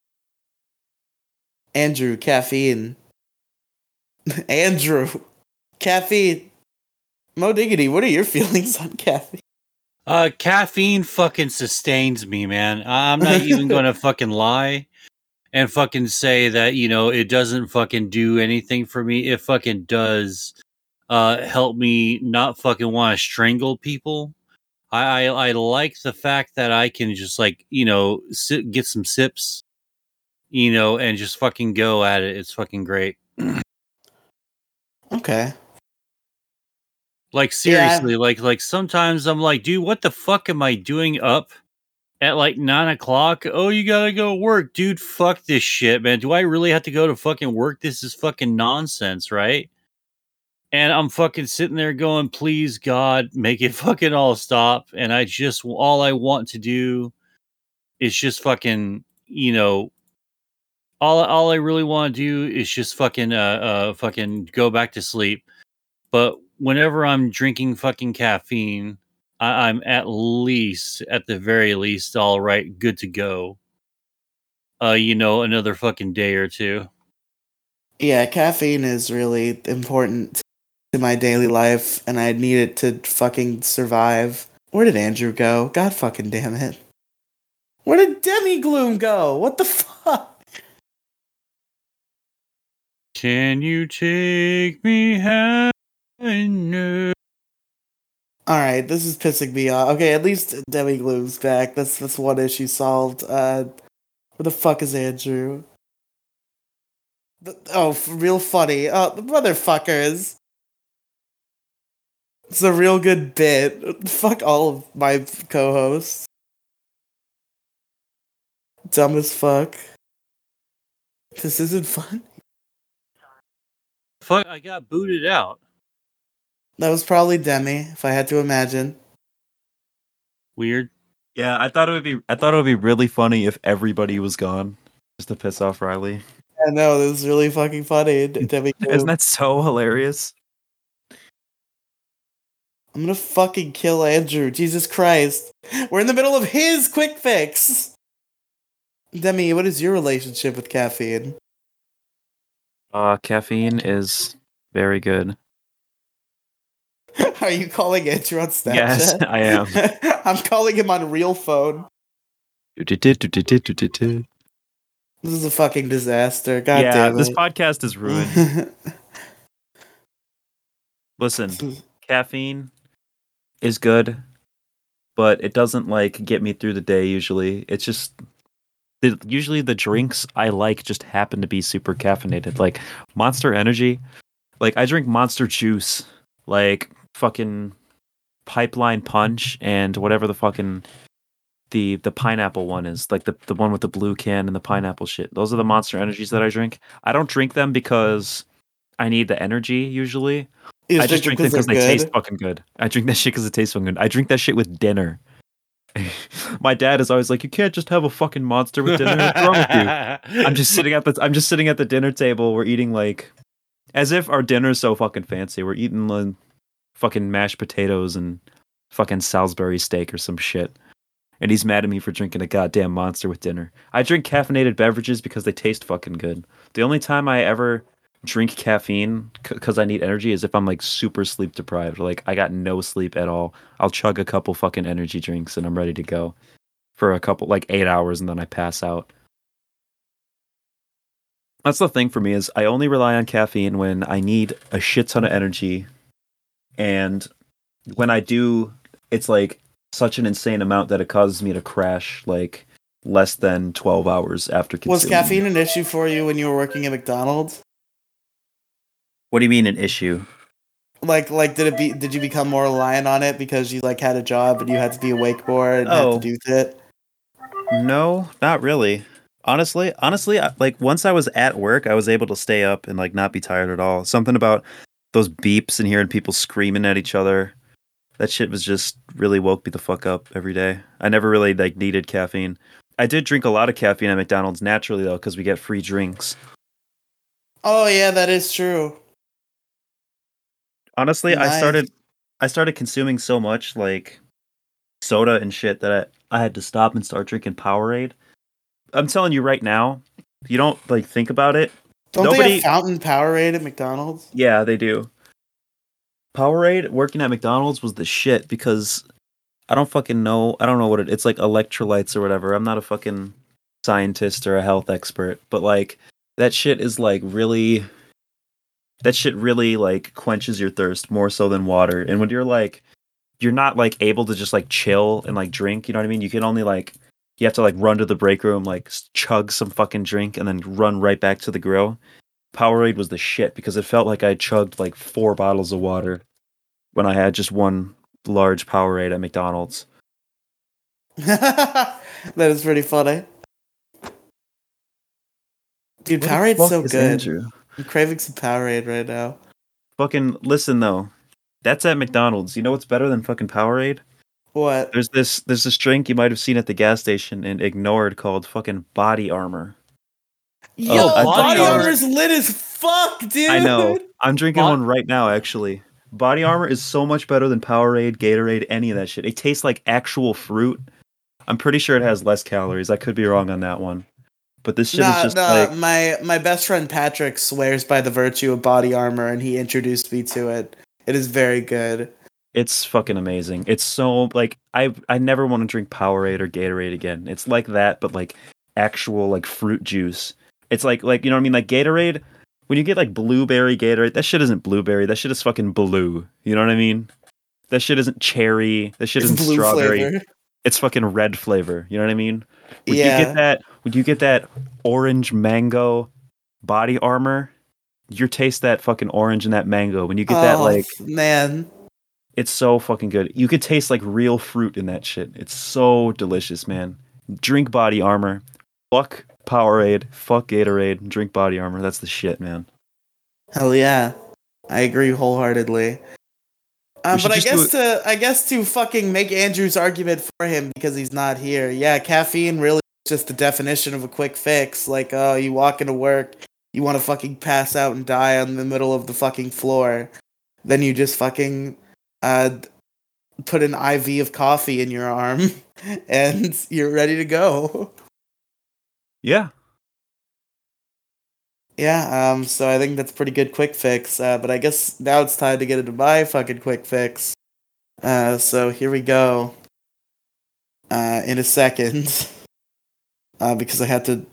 Andrew, caffeine. Andrew, caffeine. Moe Diggity, what are your feelings on caffeine? Uh, caffeine fucking sustains me, man. I'm not even going to fucking lie and fucking say that, you know, it doesn't fucking do anything for me. It fucking does uh help me not fucking want to strangle people. I, I I like the fact that I can just like, you know, sit, get some sips, you know, and just fucking go at it. It's fucking great. Okay. Like Yeah. seriously, like like sometimes I'm like, dude, what the fuck am I doing up at like nine o'clock? Oh, you gotta go work, dude. Fuck this shit, man. Do I really have to go to fucking work? This is fucking nonsense, right? And I'm fucking sitting there going, please God, make it fucking all stop. And I just all I want to do is just fucking, you know, all all I really want to do is just fucking uh uh fucking go back to sleep. But whenever I'm drinking fucking caffeine, I, I'm at least, at the very least, all right, good to go. Uh, you know, another fucking day or two. Yeah, caffeine is really important to my daily life, and I need it to fucking survive. Where did Andrew go? God fucking damn it. Where did Demi Gloom go? What the fuck? Can you take me higher? All right, this is pissing me off. Okay, at least Demi Gloom's back. That's that's one issue solved. Uh, where the fuck is Andrew? The- oh, real funny. Oh, the motherfuckers. It's a real good bit. Fuck all of my co-hosts. Dumb as fuck. This isn't fun. Fuck, I got booted out. That was probably Demi, if I had to imagine. Weird. Yeah, I thought it would be. I thought it would be really funny if everybody was gone, just to piss off Riely. I know this is really fucking funny. Demi Isn't that so hilarious? I'm gonna fucking kill Andrew. Jesus Christ. We're in the middle of his quick fix. Demi, what is your relationship with caffeine? Uh, caffeine is very good. Are you calling Andrew on Snapchat? Yes, I am. I'm calling him on real phone. This is a fucking disaster. God yeah, damn it. this podcast is ruined. Listen, caffeine is good, but it doesn't like get me through the day usually. It's just the, usually the drinks I like just happen to be super caffeinated. Like Monster Energy, like I drink Monster Juice, like fucking Pipeline Punch, and whatever the fucking the the pineapple one is, like the the one with the blue can and the pineapple shit. Those are the Monster Energies that I drink. I don't drink them because I need the energy usually. I just drink them because they're taste fucking good. I drink that shit because it tastes fucking good. I drink that shit with dinner. My dad is always like, "You can't just have a fucking monster with dinner. What's wrong with you?" I'm just sitting at the I'm just sitting at the dinner table. We're eating like as if our dinner's so fucking fancy. We're eating like fucking mashed potatoes and fucking Salisbury steak or some shit. And he's mad at me for drinking a goddamn monster with dinner. I drink caffeinated beverages because they taste fucking good. The only time I ever drink caffeine because I need energy is if I'm like super sleep deprived. Like I got no sleep at all. I'll chug a couple fucking energy drinks and I'm ready to go for a couple like eight hours and then I pass out. That's the thing for me is I only rely on caffeine when I need a shit ton of energy, and when I do, it's like such an insane amount that it causes me to crash like less than twelve hours after. Was caffeine an issue for you when you were working at McDonald's? What do you mean an issue? Like, like did it be? Did you become more reliant on it because you like had a job and you had to be awake more and Oh. had to oh. do it? No, not really. Honestly, honestly, I- like once I was at work, I was able to stay up and like not be tired at all. Something about those beeps and hearing people screaming at each other. That shit was just really woke me the fuck up every day. I never really like needed caffeine. I did drink a lot of caffeine at McDonald's naturally though, because we get free drinks. Oh yeah, that is true. Honestly, I started I started consuming so much like soda and shit that I, I had to stop and start drinking Powerade. I'm telling you right now, you don't like think about it, Don't they have fountain Powerade at McDonald's? Yeah, they do. Powerade working at McDonald's was the shit because I don't fucking know. I don't know what it. It's like electrolytes or whatever. I'm not a fucking scientist or a health expert, but like that shit is like really. That shit really like quenches your thirst more so than water. And when you're like, you're not like able to just like chill and like drink. You know what I mean? You can only like you have to like run to the break room, like chug some fucking drink, and then run right back to the grill. Powerade was the shit because it felt like I chugged like four bottles of water when I had just one large Powerade at McDonald's. that is pretty funny. Dude, Powerade's so good. Andrew? I'm craving some Powerade right now. Fucking listen though. That's at McDonald's. You know what's better than fucking Powerade? What? There's this there's this drink you might have seen at the gas station and ignored called fucking body armor. Yo, Oh, body armor's lit as fuck, dude. I know. I'm drinking one right now actually. Body armor is so much better than Powerade, Gatorade, any of that shit. It tastes like actual fruit. I'm pretty sure it has less calories. I could be wrong on that one. But this shit Nah, is just nah, like my my best friend Patrick swears by the virtue of body armor, and he introduced me to it. It is very good. It's fucking amazing. It's so like I I never want to drink Powerade or Gatorade again. It's like that, but like actual like fruit juice. It's like like you know what I mean. Like Gatorade, when you get like blueberry Gatorade, that shit isn't blueberry. That shit is fucking blue. You know what I mean? That shit isn't cherry. That shit It's isn't strawberry. flavor. It's fucking red flavor. You know what I mean? Would yeah. you get that? Would you get that orange mango body armor? You taste that fucking orange and that mango when you get that Oh, like man. it's so fucking good. You could taste like real fruit in that shit. It's so delicious, man. Drink body armor. Fuck Powerade. Fuck Gatorade. Drink body armor. That's the shit, man. Hell yeah, I agree wholeheartedly. Um, but I guess to I guess to fucking make Andrew's argument for him because he's not here. Yeah, caffeine really is just the definition of a quick fix. Like, oh, you walk into work, you want to fucking pass out and die on the middle of the fucking floor, then you just fucking uh put an IV of coffee in your arm, and you're ready to go. Yeah. Yeah, um, so I think that's pretty good quick fix. Uh, but I guess now it's time to get into my fucking quick fix. Uh, so here we go. Uh, in a second. Uh, because I had to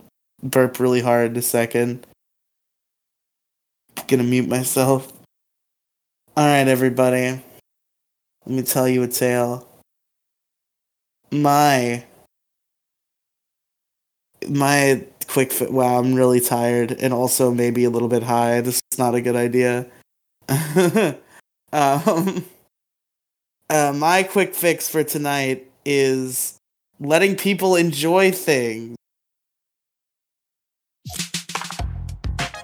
burp really hard in a second. Gonna mute myself. Alright, everybody. Let me tell you a tale. My. my quick fi- wow, I'm really tired and also maybe a little bit high. This is not a good idea. um, uh, my quick fix for tonight is letting people enjoy things.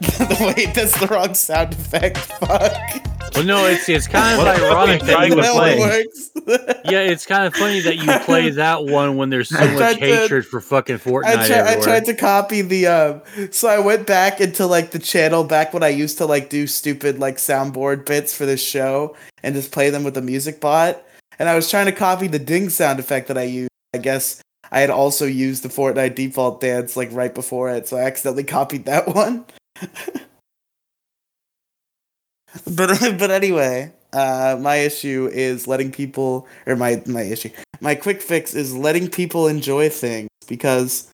Wait, that's the wrong sound effect. Fuck. Well, no, it's it's kind of ironic that you to play? Yeah, it's kind of funny that you play that one when there's so much tried to- hatred for fucking Fortnite I, try, I tried to copy the um so I went back into like the channel back when I used to like do stupid like soundboard bits for this show and just play them with the music bot and I was trying to copy the ding sound effect that I used. I guess I had also used the Fortnite default dance like right before it, so I accidentally copied that one. but but anyway, uh, my issue is letting people, or my my issue, my quick fix is letting people enjoy things because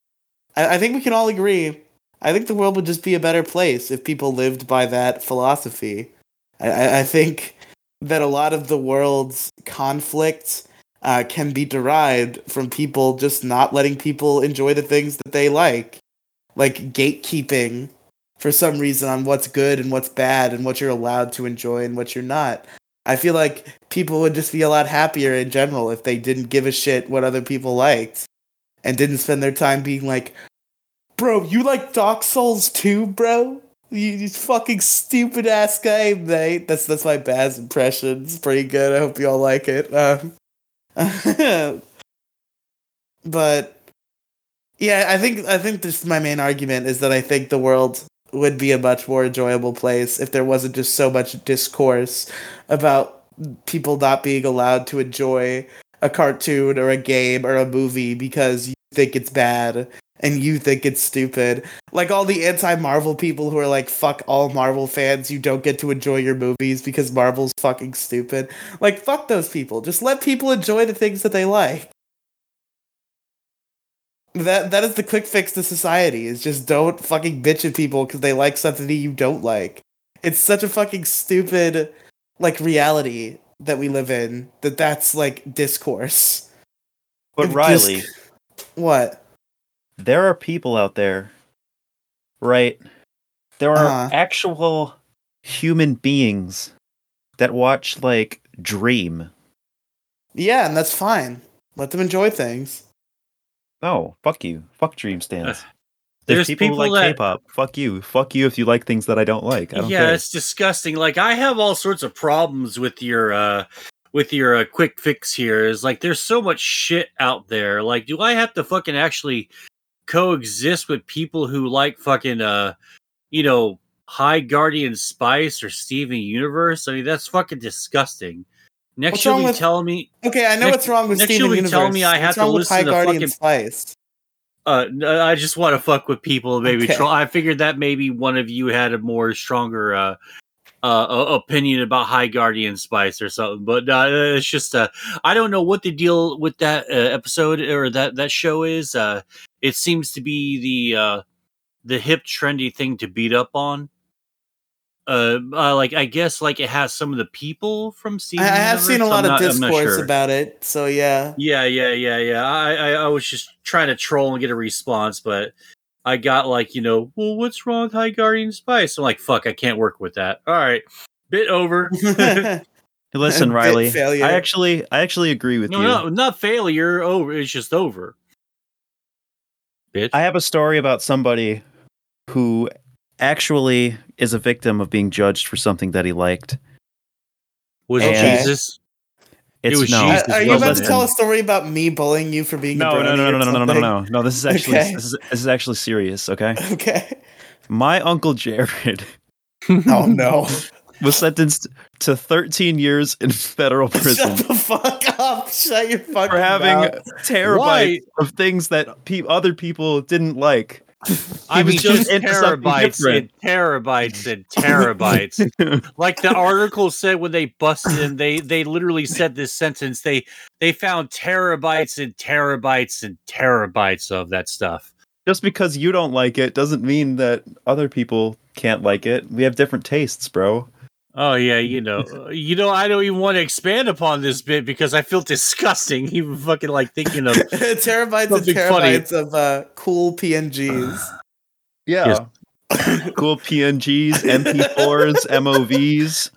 I, I think we can all agree. I think the world would just be a better place if people lived by that philosophy. I, I, think that a lot of the world's conflict uh, can be derived from people just not letting people enjoy the things that they like, like gatekeeping for some reason on what's good and what's bad and what you're allowed to enjoy and what you're not. I feel like people would just be a lot happier in general if they didn't give a shit what other people liked and didn't spend their time being like, Bro, you like Dark Souls too, bro? You, you fucking stupid ass game, mate. That's that's my Baz impression. It's pretty good. I hope you all like it. Um, but yeah, I think I think this my main argument is that I think the world would be a much more enjoyable place if there wasn't just so much discourse about people not being allowed to enjoy a cartoon or a game or a movie because you think it's bad and you think it's stupid. Like all the anti Marvel people who are like, fuck all Marvel fans, you don't get to enjoy your movies because Marvel's fucking stupid. Like, fuck those people. Just let people enjoy the things that they like. That that is the quick fix to society. Is just don't fucking bitch at people because they like something that you don't like. It's such a fucking stupid like reality that we live in that that's like discourse. But It just- Riely, What? there are people out there, right? There are Uh-huh. actual human beings that watch like Dream. Yeah, and that's fine. Let them enjoy things. No, fuck you. Fuck Dream stands. There's There's people, who people like that- K-pop. Fuck you. Fuck you if you like things that I don't like. I don't yeah, care. it's disgusting. Like I have all sorts of problems with your uh with your uh, quick fix here. Is like there's so much shit out there. Like, do I have to fucking actually coexist with people who like fucking uh you know High Guardian Spice or Steven Universe? I mean, that's fucking disgusting. Next you'll be with- telling me Okay, I know Next- what's wrong with next Steven you'll be Universe. telling me I What's have to listen to Guardian fucking- Spice. Uh, I just want to fuck with people. Maybe Okay. troll. I figured that maybe one of you had a more stronger uh, uh, opinion about High Guardian Spice or something. But uh, it's just uh, I don't know what the deal with that uh, episode or that that show is. Uh, it seems to be the uh, the hip trendy thing to beat up on. Uh, uh, like I guess like it has some of the people from I, Steven. I have seen a lot I'm of not- discourse sure. about it, so yeah. Yeah, yeah, yeah, yeah. I, I, I was just trying to troll and get a response, but I got like, you know, well, what's wrong with High Guardian Spice? I'm like, fuck, I can't work with that. All right, bit over. Listen, Bit Riely. failure. I actually, I actually agree with no, you. no, not failure. Over. It's just over. Bitch. I have a story about somebody who actually is a victim of being judged for something that he liked. was Okay. Jesus? It's was no. Jesus, are you about to tell a story about me bullying you for being No, a no, brony no, no, no, no, no, no, no, no. This is actually Okay. this, is, this is actually serious. Okay, Okay. my uncle Jared Oh no. was sentenced to 13 years in federal prison Shut the fuck up. Shut your fucking for having mouth. terabytes Why? of things that pe- other people didn't like. I mean, just terabytes and terabytes and terabytes. like the article said when they busted him, they they literally said this sentence. They they found terabytes and terabytes and terabytes of that stuff. Just because you don't like it doesn't mean that other people can't like it. We have different tastes, bro. Oh yeah, you know, you know, I don't even want to expand upon this bit because I feel disgusting even fucking like thinking of. terabytes and Something funny. terabytes of uh, cool PNGs. Yeah. Yes. cool PNGs, MP4s, MOVs,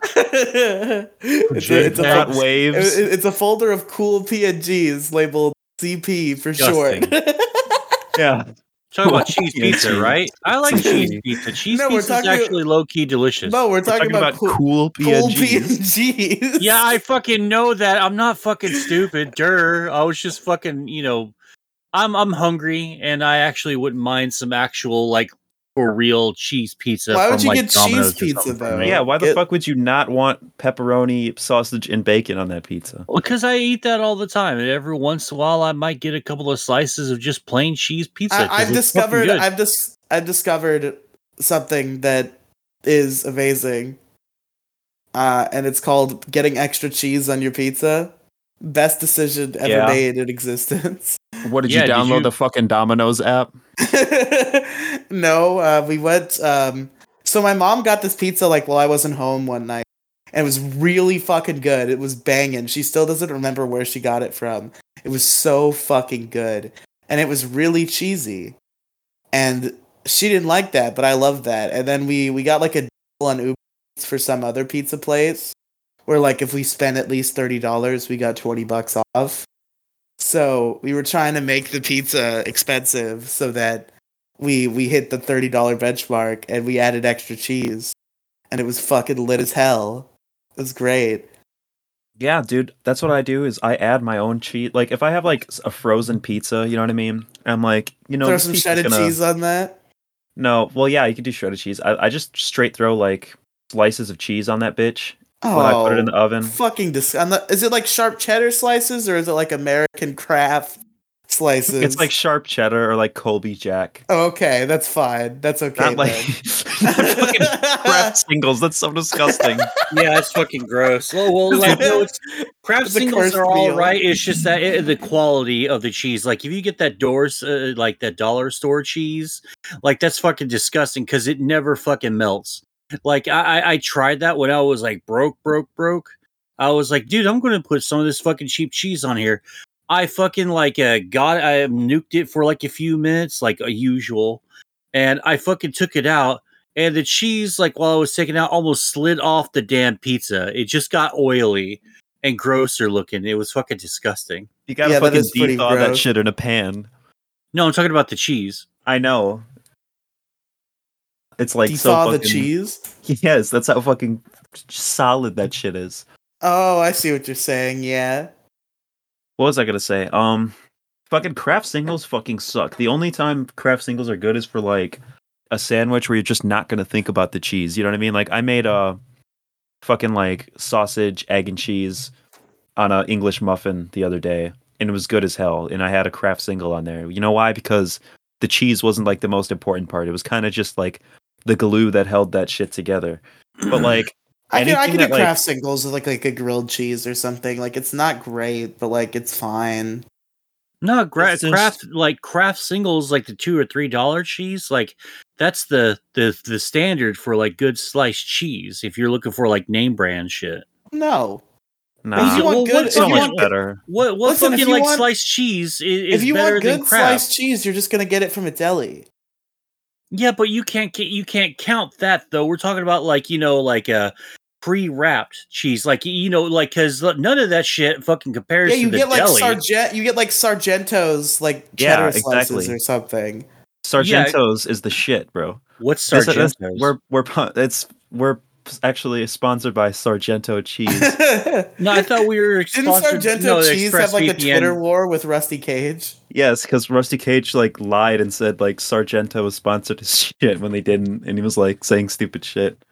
it's, a, it's, a, waves. it- it's a folder of cool PNGs labeled CP for short. Yeah. Talking about cheese pizza, right? I like cheese pizza. Cheese No, pizza is actually low key delicious. no, we're talking, Talking about, about cool, cool cool PNGs. PNGs. Yeah, I fucking know that. I'm not fucking stupid. Dur. I was just fucking, you know, I'm I'm hungry and I actually wouldn't mind some actual like for real cheese pizza. Why would from, you like, get cheese Domino's or pizza, though? me. Yeah, why the Get- fuck would you not want pepperoni, sausage, and bacon on that pizza? Well, because I eat that all the time, and every once in a while I might get a couple of slices of just plain cheese pizza. I, I've discovered. I've dis- I've discovered something that is amazing. Uh, and it's called getting extra cheese on your pizza. Best decision ever Yeah. made in existence. What did Yeah, you did download you- the fucking Domino's app? no, uh, we went. Um, so my mom got this pizza like while I wasn't home one night, and it was really fucking good. It was banging. She still doesn't remember where she got it from. It was so fucking good, and it was really cheesy. And she didn't like that, but I loved that. And then we we got like a deal on Uber for some other pizza place, where like if we spent at least thirty dollars, we got twenty bucks off. So we were trying to make the pizza expensive so that we we hit the thirty dollar benchmark and we added extra cheese, and it was fucking lit as hell. It was great. Yeah, dude, that's what I do. Is I add my own cheese. Like if I have like a frozen pizza, you know what I mean? I'm like, you know, Throw some shredded gonna- cheese on that. No, well, yeah, you can do shredded cheese. I, I just straight throw like slices of cheese on that bitch Oh, when I put it in the oven. fucking dis- on the- Is it like sharp cheddar slices or is it like American Kraft slices? It's like sharp cheddar or like Colby Jack. Oh, okay, that's fine. That's okay. Not like then. not fucking Kraft singles. That's so disgusting. yeah, it's fucking gross. Well, well like no, it's, Kraft It's singles are all meal. right. It's just that it, the quality of the cheese. Like if you get that doors, uh, like that dollar store cheese, like that's fucking disgusting because it never fucking melts. Like I, I, I tried that when I was like broke, broke, broke. I was like, dude, I'm going to put some of this fucking cheap cheese on here. I fucking like uh, got I nuked it for like a few minutes, like a usual, and I fucking took it out and the cheese, like while I was taking it out, almost slid off the damn pizza. It just got oily and grosser looking. It was fucking disgusting. You gotta Yeah, that fucking is pretty deep thaw that shit in a pan. No, I'm talking about the cheese. I know. It's like so Defaw the cheese. Yes, that's how fucking solid that shit is. Oh, I see what you're saying. Yeah. What was I gonna say? Um, fucking Kraft singles fucking suck. The only time Kraft singles are good is for like a sandwich where you're just not gonna think about the cheese. You know what I mean? Like I made a fucking like sausage, egg, and cheese on a English muffin the other day, and it was good as hell. And I had a Kraft single on there. You know why? Because the cheese wasn't like the most important part. It was kind of just like the glue that held that shit together. But like I can I Anything can do that, like- Kraft singles with like like a grilled cheese or something. Like it's not great, but like it's fine. No, gra- It's just- Kraft like Kraft singles, like the two or three dollar cheese, like that's the the the standard for like good sliced cheese. If you're looking for like name brand shit, No. nah, if you want Well, good, what- if so you much want better. what what Listen, fucking you like want- sliced cheese is, is if you better want than good Kraft? sliced cheese, you're just gonna get it from a deli. Yeah, but you can't get you can't count that though. We're talking about like you know like a pre-wrapped cheese, like you know like because none of that shit fucking compares Yeah, to you the get like deli. Sargent, you get like Sargento's like Yeah, cheddar slices or something. Sargento's is the shit, bro. What's That's- that's- Sargento's? We're we're it's we're actually sponsored by Sargento cheese. no, I thought we were Didn't. Sargento no, the cheese have like a ExpressVPN. Twitter war with Rusty Cage? yes, because Rusty Cage like lied and said like Sargento was sponsored his shit when they didn't, and he was like saying stupid shit.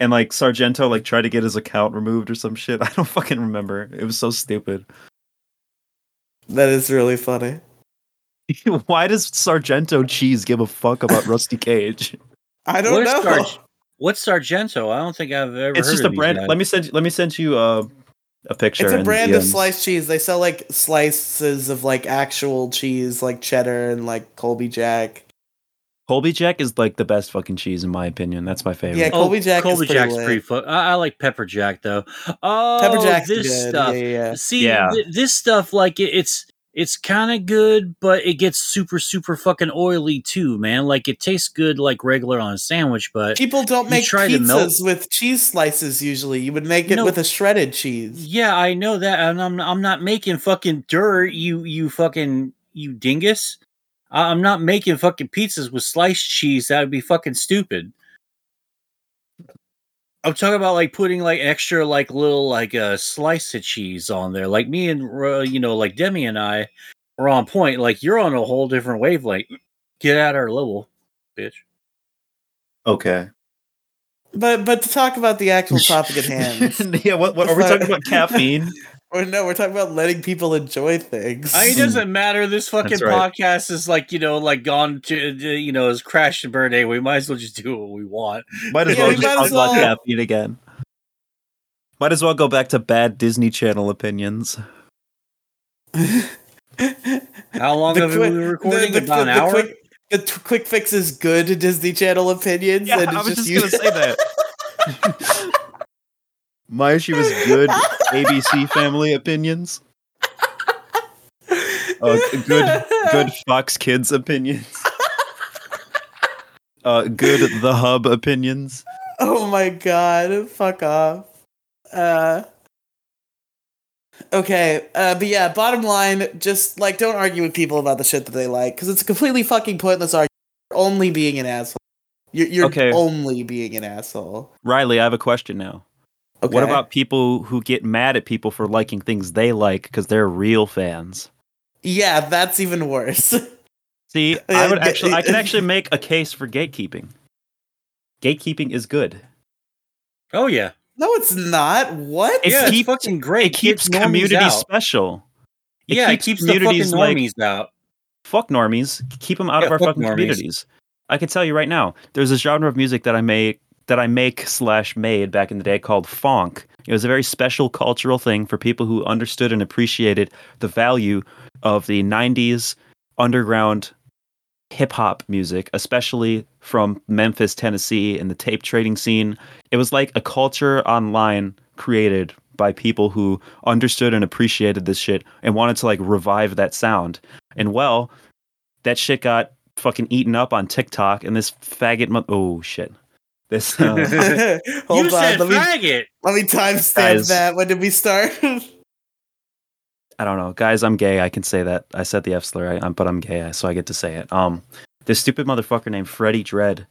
And like Sargento like tried to get his account removed or some shit. I don't fucking remember. It was so stupid. That is really funny. Why does Sargento cheese give a fuck about Rusty Cage? I don't What is know. Sarg- What's Sargento? I don't think I've ever. it's heard just of a brand. guys. Let me send. Let me send you uh, a picture. It's a brand of sliced cheese. They sell like slices of like actual cheese, like cheddar and like Colby Jack. Colby Jack is like the best fucking cheese in my opinion. That's my favorite. Yeah, Colby Jack is Colby pretty Jack's lit. pretty fu- I, I like Pepper Jack though. Oh, Pepper Jack's this good. stuff. Yeah, yeah, yeah. See, Yeah. th- this stuff like it, it's it's kind of good, but it gets super super fucking oily too, man. Like it tastes good like regular on a sandwich, but People don't make try to melt- pizzas with cheese slices usually. You would make it No. with a shredded cheese. yeah, I know that, and I'm I'm not making fucking dirt. You you fucking you dingus. I'm not making fucking pizzas with sliced cheese. That would be fucking stupid. I'm talking about like putting like extra like little like uh slice of cheese on there. Like me and uh, you know like Demi and I are on point. Like you're on a whole different wavelength. Get out our level, bitch. Okay. But but to talk about the actual topic at hand, yeah, what, what are we talking about? Caffeine? or no, we're talking about letting people enjoy things. I, it doesn't matter. This fucking right. podcast is like you know, like gone to to, you know, is crashed and burned. We might as well just do what we want. Might as Yeah, well we just might talk as about well- caffeine again. Might as well go back to bad Disney Channel opinions. How long The have quick- we been recording? the- the- About an hour. Quick, the t- quick fix is good Disney Channel opinions. Yeah, and I was just just gonna say that. My issue was good ABC Family opinions. Uh, good, good Fox Kids opinions. Uh, good The Hub opinions. Oh my god, fuck off. Uh Okay, uh but yeah, bottom line, just like don't argue with people about the shit that they like cuz it's a completely fucking pointless argument. You're only being an asshole. You're, you're Okay. only being an asshole. Riely, I have a question now. Okay. What about people who get mad at people for liking things they like because they're real fans? Yeah, that's even worse. See, I would actually, I can actually make a case for gatekeeping. Gatekeeping is good. Oh yeah, no, it's not. What? It yeah, it's keeps- fucking great. It keeps normies community out. special. It yeah, keeps it keeps the fucking communities like- normies out. fuck normies. Keep them out of our fuck fucking normies. communities. I can tell you right now, there's a genre of music that I make that I make slash made back in the day called phonk. It was a very special cultural thing for people who understood and appreciated the value of the '90s underground hip hop music, especially from Memphis, Tennessee, and the tape trading scene. It was like a culture online created by people who understood and appreciated this shit and wanted to like revive that sound. And well, that shit got fucking eaten up on TikTok, and this faggot. Mo- oh shit! This uh, Hold you on, said let me let me timestamp Guys. that. When did we start? I don't know, guys. I'm gay. I can say that. I said the F slur, I, I'm, but I'm gay, so I get to say it. Um, this stupid motherfucker named Freddie Dredd.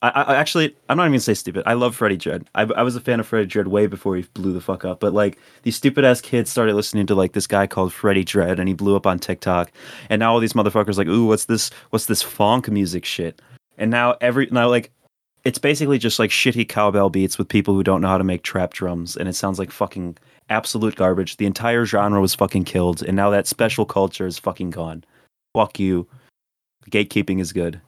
I, I I actually, I'm not even gonna say stupid. I love Freddie Dredd. I, I was a fan of Freddie Dredd way before he blew the fuck up. But like these stupid ass kids started listening to like this guy called Freddie Dredd, and he blew up on TikTok. And now all these motherfuckers like, ooh, what's this? What's this phonk music shit? And now every now like it's basically just like shitty cowbell beats with people who don't know how to make trap drums, and it sounds like fucking absolute garbage. The entire genre was fucking killed, and now that special culture is fucking gone. Fuck you. Gatekeeping is good.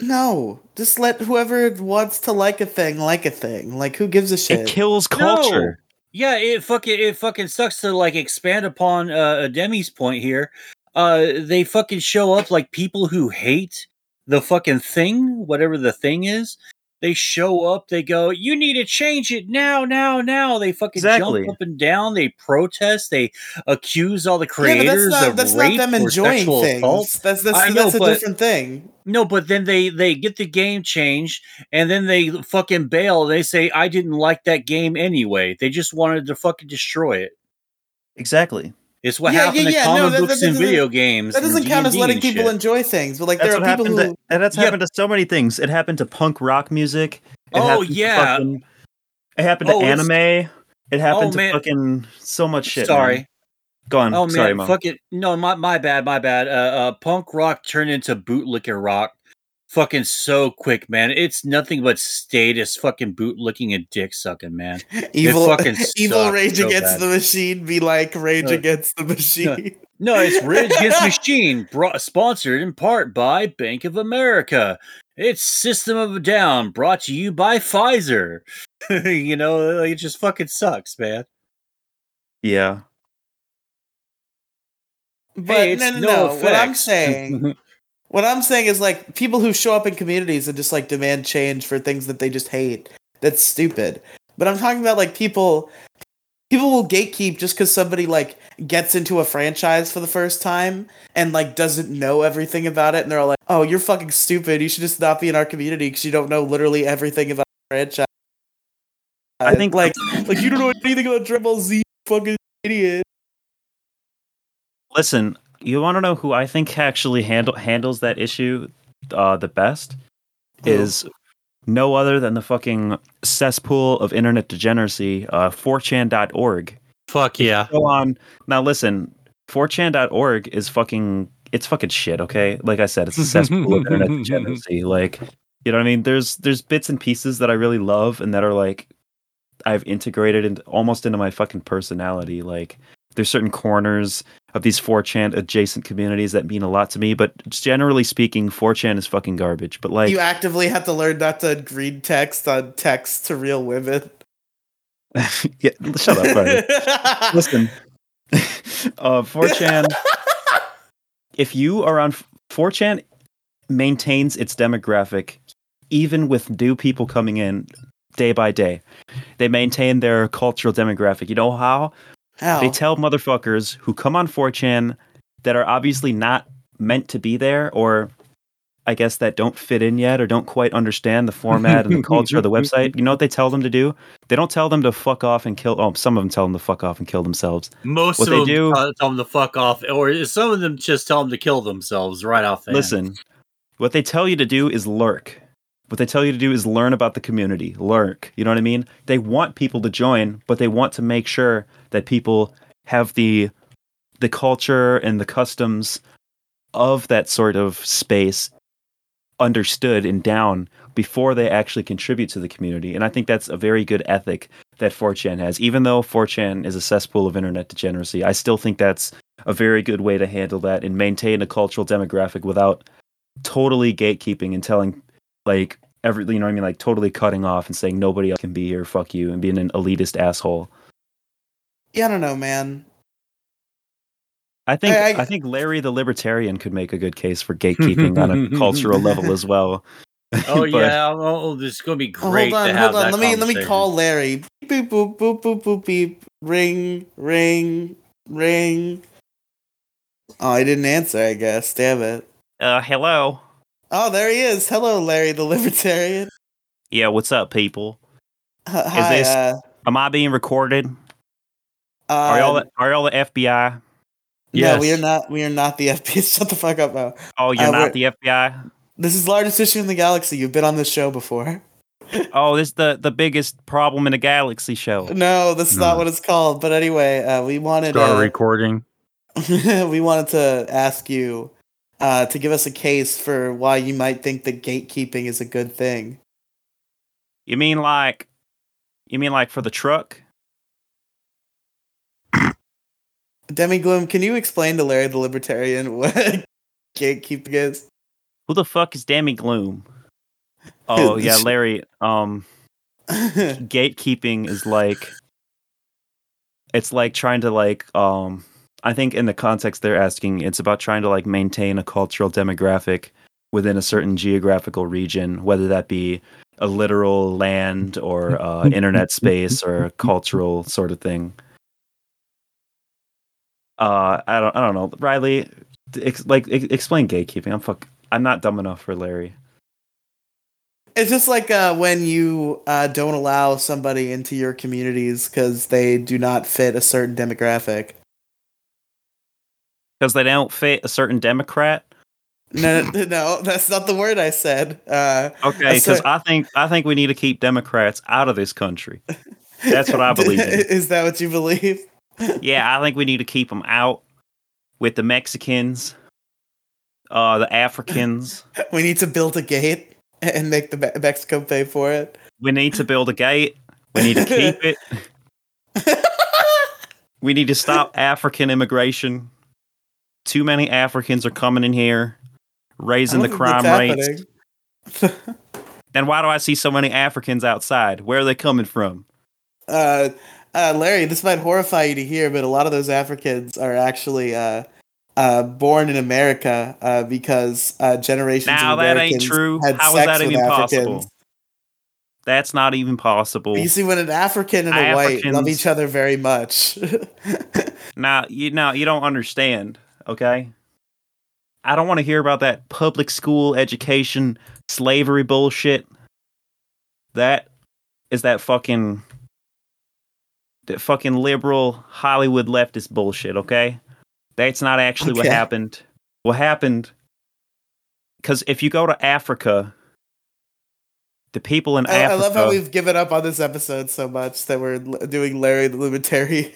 no, just let whoever wants to like a thing like a thing. Like who gives a shit? It kills No. culture. Yeah, it fucking it fucking sucks to like expand upon uh Demi's point here. Uh they fucking show up like people who hate the fucking thing, whatever the thing is. They show up, they go, You need to change it now, now, now. They fucking Exactly. jump up and down, they protest, they accuse all the yeah, but creators that's not of that's rape not them or enjoying sexual things. assault. That's that's, I know, that's a but- different thing. No, but then they they get the game changed, and then they fucking bail. They say I didn't like that game anyway. They just wanted to fucking destroy it. Exactly. It's what Yeah, happened yeah, to yeah, comic no, that- books that and doesn't- video games. That doesn't count as letting people shit. enjoy things. But like That's there are people happened. who To, and that's Yeah. happened to so many things. It happened to punk rock music. It Oh, yeah. fucking- it happened to Oh, it's- anime. It happened Oh, to man. fucking so much shit. Sorry. man. Go on. Oh man, Sorry, Mom. fuck it. No, my my bad, my bad. Uh, uh, punk rock turned into bootlicker rock, fucking so quick, man. It's nothing but status, fucking bootlicking and dick sucking, man. evil fucking evil rage so against bad. the machine be like rage Uh, against the machine. No, it's Rage Against the Machine, brought, sponsored in part by Bank of America. It's System of a Down, brought to you by Pfizer. you know, it just fucking sucks, man. yeah. But Hey, it's no, no, no no. What I'm saying What I'm saying is like people who show up in communities and just like demand change for things that they just hate. That's stupid. But I'm talking about like people people will gatekeep just because somebody like gets into a franchise for the first time and like doesn't know everything about it and they're all like, "Oh, you're fucking stupid. You should just not be in our community because you don't know literally everything about the franchise." I think- like like you don't know anything about Dragon Ball Z, you fucking idiot. Listen, you want to know who I think actually handle handles that issue uh, the best? is no other than the fucking cesspool of internet degeneracy, uh, 4chan.org. Fuck yeah. Go on. Now listen, 4chan.org is fucking it's fucking shit, okay? Like I said, it's a cesspool of internet degeneracy. Like, you know what I mean? There's there's bits and pieces that I really love and that are like I've integrated into almost into my fucking personality. Like there's certain corners of these 4chan adjacent communities that mean a lot to me, but generally speaking, 4chan is fucking garbage. But like you actively have to learn not to read text on text to real women. yeah, shut up. Listen, uh, 4chan. if you are on 4chan, maintains its demographic, even with new people coming in day by day. They maintain their cultural demographic. You know how? How? They tell motherfuckers who come on 4chan that are obviously not meant to be there, or I guess that don't fit in yet, or don't quite understand the format and the culture of the website. You know what they tell them to do? They don't tell them to fuck off and kill. Oh, some of them tell them to fuck off and kill themselves. Most What of they them do- tell tell them to fuck off, or some of them just tell them to kill themselves right off the Listen, what they tell you to do is lurk. What they tell you to do is learn about the community. Lurk. You know what I mean? They want people to join, but they want to make sure that people have the the culture and the customs of that sort of space understood and down before they actually contribute to the community. And I think that's a very good ethic that 4chan has. Even though 4chan is a cesspool of internet degeneracy, I still think that's a very good way to handle that and maintain a cultural demographic without totally gatekeeping and telling like every you know what I mean like totally cutting off and saying nobody else can be here fuck you and being an elitist asshole. Yeah, I don't know, man. I think I- I, I- think Larry the libertarian could make a good case for gatekeeping on a cultural level as well. Oh But- yeah, oh, this is gonna be Oh, great. hold on, to have hold on. Let me let me call Larry. Beep boop boop boop boop beep. Ring ring ring. Oh, I didn't answer. I guess. Damn it. Uh hello. Oh, there he is. Hello, Larry the Libertarian. Yeah, what's up people? H- Hi. this- uh, Am I being recorded? Uh, Are y'all the, are y'all the FBI? No, we are not. We are not the FBI. Shut the fuck up, now. Oh, you're Uh, not the FBI? This is largest issue in the galaxy. You've been on this show before. Oh, this is the the biggest problem in a galaxy show. No, that's not what it's called. But anyway, uh, we wanted Start uh, recording. we wanted to ask you uh, to give us a case for why you might think that gatekeeping is a good thing. You mean like you mean like for the truck? Demi Gloom, can you explain to Larry the Libertarian what gatekeeping is? Who the fuck is Dammy Gloom? Oh yeah, Larry. Um, gatekeeping is like it's like trying to like um I think in the context they're asking, it's about trying to like maintain a cultural demographic within a certain geographical region, whether that be a literal land or uh, internet space or a cultural sort of thing. Uh, I don't, I don't know, Riely. Ex- like, ex- explain gatekeeping. I'm fuck. I'm not dumb enough for Larry. It's just like uh, when you uh, don't allow somebody into your communities because they do not fit a certain demographic. because they don't fit a certain Democrat. No, no, no, that's not the word I said. Uh, Okay, because. I think I think we need to keep Democrats out of this country. That's what I believe in. Is that what you believe? Yeah, I think we need to keep them out with the Mexicans, uh, the Africans. We need to build a gate and make the Me- Mexico pay for it. We need to build a gate. We need to keep it. We need to stop African immigration. Too many Africans are coming in here, raising the crime rates. And why do I see so many Africans outside? Where are they coming from? uh, uh, Larry, this might horrify you to hear, but a lot of those Africans are actually uh, uh, born in America uh, because uh, generations Now of that ain't Americans true. had How is sex that with even Africans. possible? That's not even possible. You see, when an African and a white love each other very much, Now you now you don't understand, okay? I don't want to hear about that public school education slavery bullshit. That is that fucking that fucking liberal Hollywood leftist bullshit, okay? That's not actually what happened. What happened cuz if you go to Africa the people in I, I love how we've given up on this episode so much that we're doing Larry the Luminary.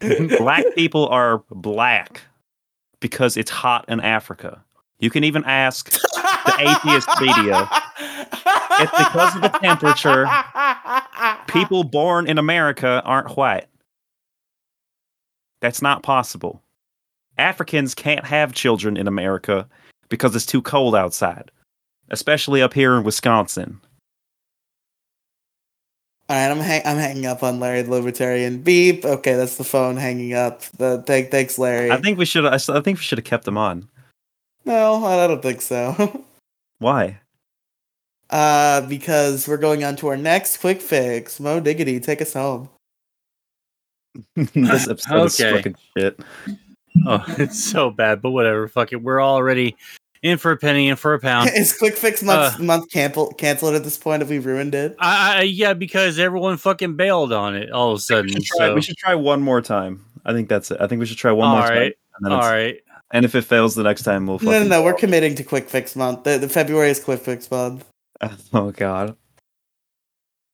black people are black because it's hot in Africa. You can even ask the atheist media. It's because of the temperature. People born in America aren't white. That's not possible. Africans can't have children in America because it's too cold outside, especially up here in Wisconsin. All right, I'm hang- I'm hanging up on Larry the Libertarian. Beep. Okay, that's the phone hanging up. The thank thanks, Larry. I think we should. I I think we should have kept them on. no, I don't think so. Why? Uh, because we're going on to our next quick fix. Moe Diggity, take us home. this episode is fucking shit. Oh, it's so bad, but whatever. Fuck it. We're already in for a penny, in for a pound. Is quick fix month Uh. month cancel canceled at this point? Have we ruined it? I, I yeah, because everyone fucking bailed on it all of a sudden. We should, try, So we should try one more time. I think that's it. I think we should try one all more time. right, And, then all and if it fails the next time, we'll No, no, fucking. no. We're committing to quick fix month. The, the February is quick fix month. Oh god.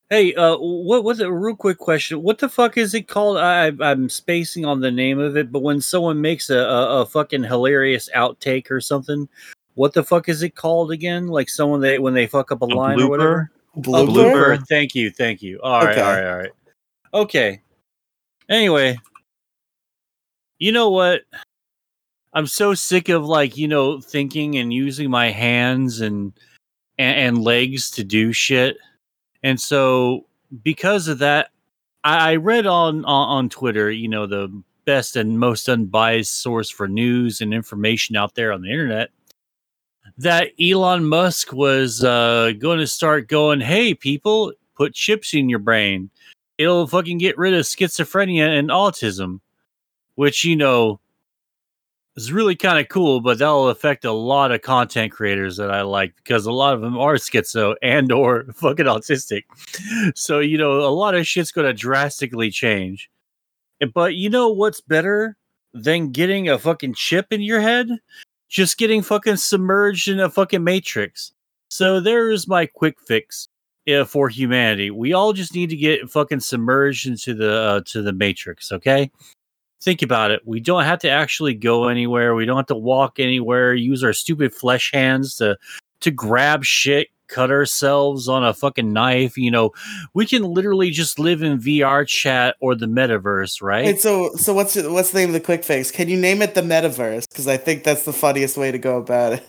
Hey, uh, what was it? A real quick question. What the fuck is it called? I, I'm spacing on the name of it, but when someone makes a, a, a fucking hilarious outtake or something, what the fuck is it called again? Like someone they when they fuck up a, A line or whatever. A Blooper. blooper. Thank you, thank you. All right, Okay. all right, all right. Okay. Anyway, you know what? I'm so sick of like you know thinking and using my hands and and, and legs to do shit, and so because of that, I, I read on, on on Twitter, you know, the best and most unbiased source for news and information out there on the internet that Elon Musk was uh, going to start going, hey, people, put chips in your brain. It'll fucking get rid of schizophrenia and autism, which, you know, is really kind of cool, but that'll affect a lot of content creators that I like because a lot of them are schizo and or fucking autistic. So, you know, a lot of shit's going to drastically change. But you know what's better than getting a fucking chip in your head? just getting fucking submerged in a fucking matrix. So there's my quick fix uh, for humanity. We all just need to get fucking submerged into the uh, to the matrix. Okay, think about it. We don't have to actually go anywhere. We don't have to walk anywhere. Use our stupid flesh hands to to grab shit, cut ourselves on a fucking knife. You know, we can literally just live in VR chat or the metaverse, right? Wait, so so what's what's the name of the quick fix? Can you name it the metaverse? Because I think that's the funniest way to go about it.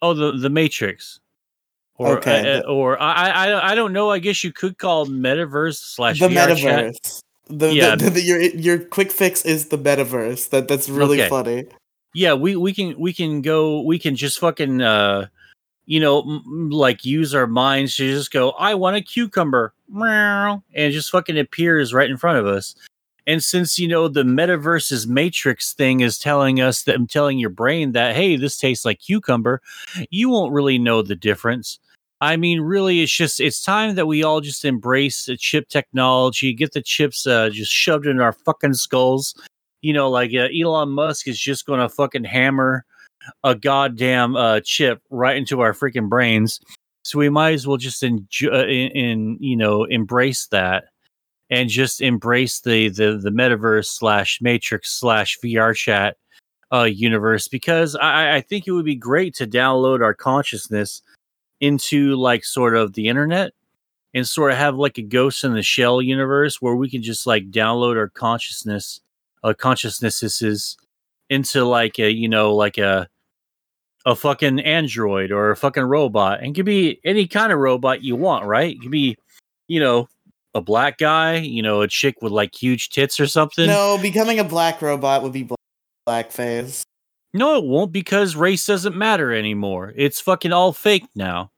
Oh, the the Matrix. Or, Okay, uh, or I, I I don't know. I guess you could call metaverse slash the VR chat. The, Yeah. the, the, your your quick fix is the metaverse. That that's really Okay. funny. Yeah, we we can we can go. We can just fucking uh, you know, m- like use our minds to just go. I want a cucumber, and it just fucking appears right in front of us. And since you know the metaverse's matrix thing is telling us that I'm telling your brain that hey, this tastes like cucumber, you won't really know the difference. I mean, really, it's just it's time that we all just embrace the chip technology, get the chips uh, just shoved in our fucking skulls. You know, like uh, Elon Musk is just going to fucking hammer a goddamn uh, chip right into our freaking brains. So we might as well just enjoy, uh, in, in you know embrace that and just embrace the the the metaverse slash matrix slash VR chat uh, universe because I, I think it would be great to download our consciousness into like sort of the internet and sort of have like a ghost in the shell universe where we can just like download our consciousness uh, consciousnesses into like a you know like a a fucking android or a fucking robot and could be any kind of robot you want right it could be you know a black guy you know a chick with like huge tits or something No, becoming a black robot would be bla- blackface. No, it won't because race doesn't matter anymore. It's fucking all fake now.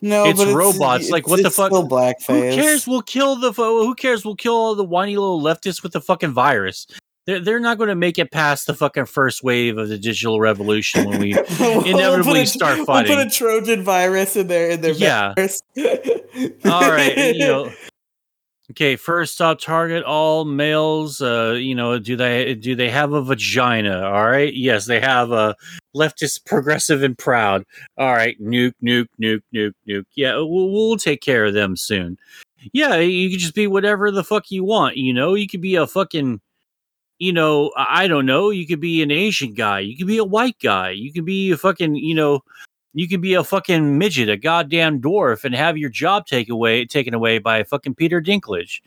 No, It's robots, like, what the fuck? Still blackface. Who cares? We'll kill the. Who cares? We'll kill all the whiny little leftists with the fucking virus. They're they're not going to make it past the fucking first wave of the digital revolution when we. We'll inevitably a- start We'll fighting. put a Trojan virus in there in their Yeah. all right, you know. Okay, first stop target all males. Uh, you know, do they do they have a vagina? All right, yes, they have a leftist, progressive, and proud. All right, nuke, nuke, nuke, nuke, nuke. Yeah, we'll, we'll take care of them soon. Yeah, you could just be whatever the fuck you want. You know, you could be a fucking, you know, I don't know. You could be an Asian guy. You could be a white guy. You could be a fucking, you know, you could be a fucking midget, a goddamn dwarf, and have your job take away taken away by fucking Peter Dinklage.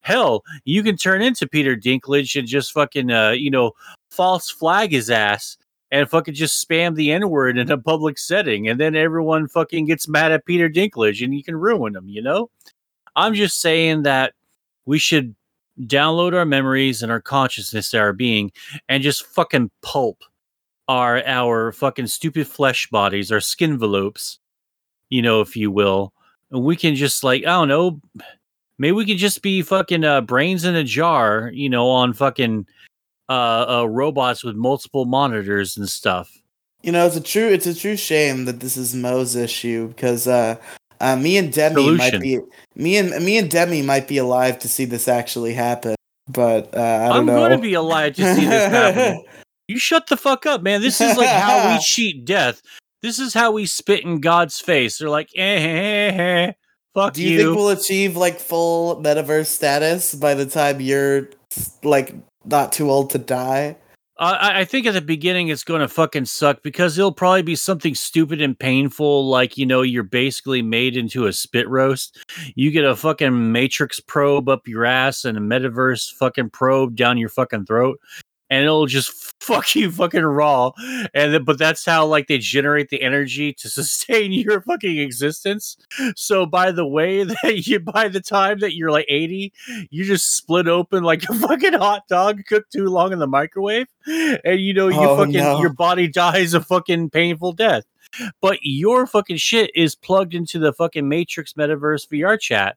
Hell, you can turn into Peter Dinklage and just fucking, uh, you know, false flag his ass and fucking just spam the N word in a public setting, and then everyone fucking gets mad at Peter Dinklage, and you can ruin him. You know, I'm just saying that we should download our memories and our consciousness to our being and just fucking pulp our our fucking stupid flesh bodies, our skin envelopes, you know, if you will. And we can just like, I don't know, maybe we could just be fucking uh, brains in a jar, you know, on fucking uh, uh robots with multiple monitors and stuff. You know, it's a true it's a true shame that this is Moe's issue because uh, uh me and Demi might be me and me and Demi might be alive to see this actually happen. But uh, I don't I'm know. going to be alive to see this happen. You shut the fuck up, man. This is like how we cheat death. This is how we spit in God's face. They're like, eh, eh, eh, eh. fuck you. Do you, think we'll achieve like full metaverse status by the time you're like not too old to die? Uh, I I think at the beginning it's going to fucking suck because it'll probably be something stupid and painful, like you know you're basically made into a spit roast. You get a fucking matrix probe up your ass and a metaverse fucking probe down your fucking throat, and it'll just fuck you fucking raw. And then, but that's how like they generate the energy to sustain your fucking existence. So by the way that you by the time that you're like 80, you just split open like a fucking hot dog cooked too long in the microwave, and you know you Oh, fucking no. your body dies a fucking painful death. But your fucking shit is plugged into the fucking Matrix Metaverse VR chat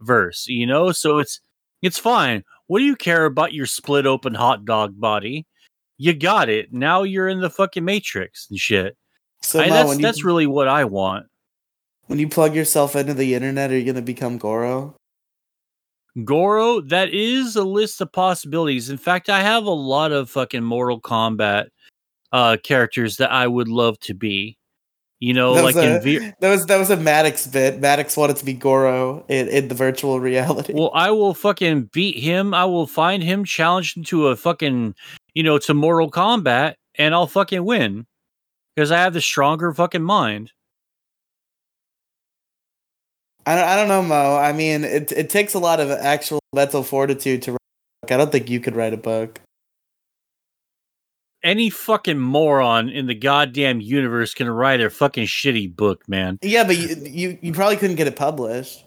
verse, you know, so it's it's fine. What do you care about your split open hot dog body? You got it. Now you're in the fucking Matrix and shit. So I- Moe, that's you, that's really what I want. when you plug yourself into the internet, are you gonna become Goro? Goro, that is a list of possibilities. In fact, I have a lot of fucking Mortal Kombat uh characters that I would love to be. You know, That like in a- V- That was that was a Maddox bit. Maddox wanted to be Goro in, in the virtual reality. Well, I will fucking beat him. I will find him, challenge him to a fucking, you know, to Mortal Kombat, and I'll fucking win because I have the stronger fucking mind. I don't, I don't know, Moe. I mean, it it takes a lot of actual mental fortitude to write a book. I don't think you could write a book. Any fucking moron in the goddamn universe can write a fucking shitty book, man. Yeah, but you you, you probably couldn't get it published.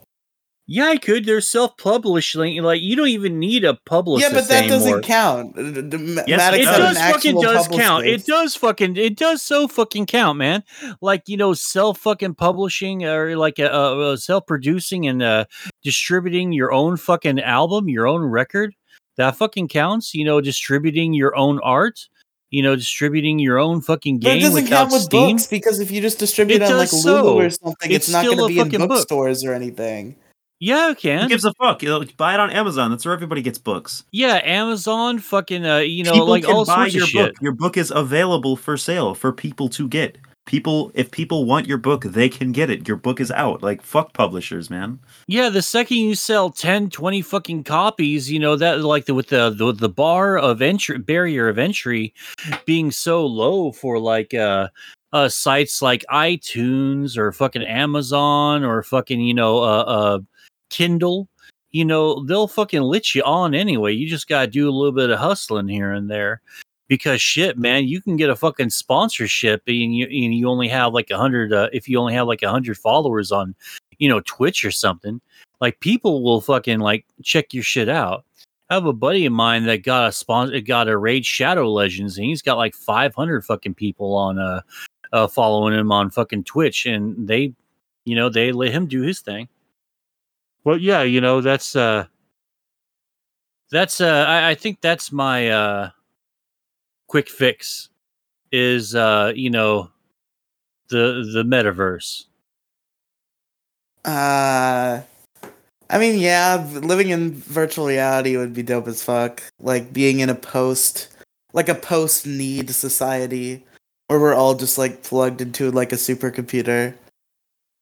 Yeah, I could. They're self-publishing. Like you don't even need a publisher. yeah, but that anymore. doesn't count. D- d- Ma- Yes, Maddox it does fucking does count. It does fucking it does so fucking count, man. Like you know, self fucking publishing or like uh, uh, self producing and uh, distributing your own fucking album, your own record. That fucking counts. You know, distributing your own art. You know, distributing your own fucking But it game doesn't without count with Steam. books because if you just distribute It it on like does Lulu or something, It's it's, not still going a to be in fucking book. bookstores or anything. Yeah, it Who gives a fuck? You know, buy it on Amazon. That's where everybody gets books. yeah, Amazon, fucking, uh, you know, people like can all buy sorts your of shit. book. Your book is available for sale for people to get. People, if people want your book, they can get it. Your book is out. Like fuck publishers, man. Yeah, the second you sell 10, 20 fucking copies, you know, that like the with the the, the bar of entry barrier of entry being so low for like uh uh sites like iTunes or fucking Amazon or fucking, you know, uh uh Kindle, you know, they'll fucking lit you on anyway. You just gotta do a little bit of hustling here and there. Because shit, man, you can get a fucking sponsorship and you and you only have like a hundred uh, if you only have like a hundred followers on, you know, Twitch or something like people will fucking like check your shit out I have a buddy of mine that got a sponsor, it got a Raid Shadow Legends, and he's got like 500 fucking people on uh, uh following him on fucking Twitch, and they, you know, they let him do his thing. Well, yeah, you know, that's uh, that's uh, I, I think that's my uh, quick fix is uh, you know, the the metaverse. Uh, I mean, yeah, living in virtual reality would be dope as fuck. Like being in a post, like a post need society where we're all just like plugged into like a supercomputer.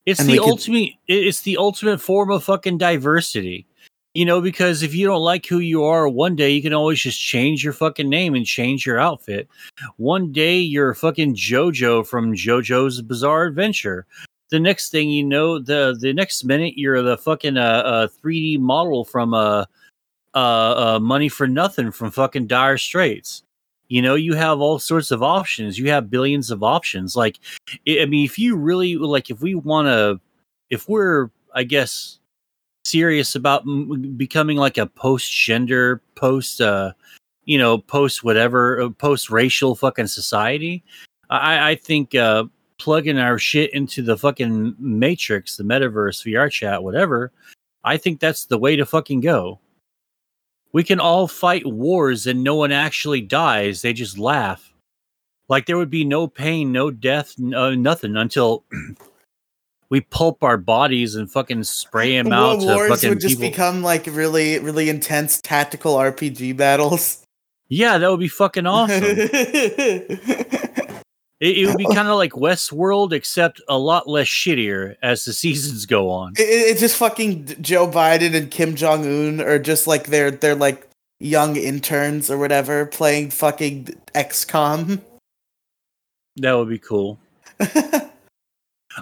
It's the we could- ultimate. It's the ultimate form of fucking diversity. You know, because if you don't like who you are one day, you can always just change your fucking name and change your outfit. One day you're fucking JoJo from JoJo's Bizarre Adventure. The next thing you know, the the next minute you're the fucking uh, uh 3D model from uh, uh uh Money for Nothing from fucking Dire Straits. You know, you have all sorts of options. You have billions of options. Like, I I mean, if you really like, if we want to, if we're, I guess, serious about m- becoming like a post gender, post, uh, you know, post whatever, post racial fucking society, I, I think uh, plugging our shit into the fucking matrix, the metaverse, VR chat, whatever, I think that's the way to fucking go. We can all fight wars and no one actually dies. They just laugh. Like there would be no pain, no death, no, nothing until we pulp our bodies and fucking spray them out to Wars fucking would just people. become like really, really intense tactical RPG battles. yeah, that would be fucking awesome. It, it would be kind of like Westworld, except a lot less shittier as the seasons go on. It- it's just fucking Joe Biden and Kim Jong Un, or just like they're they're like young interns or whatever playing fucking XCOM. That would be cool.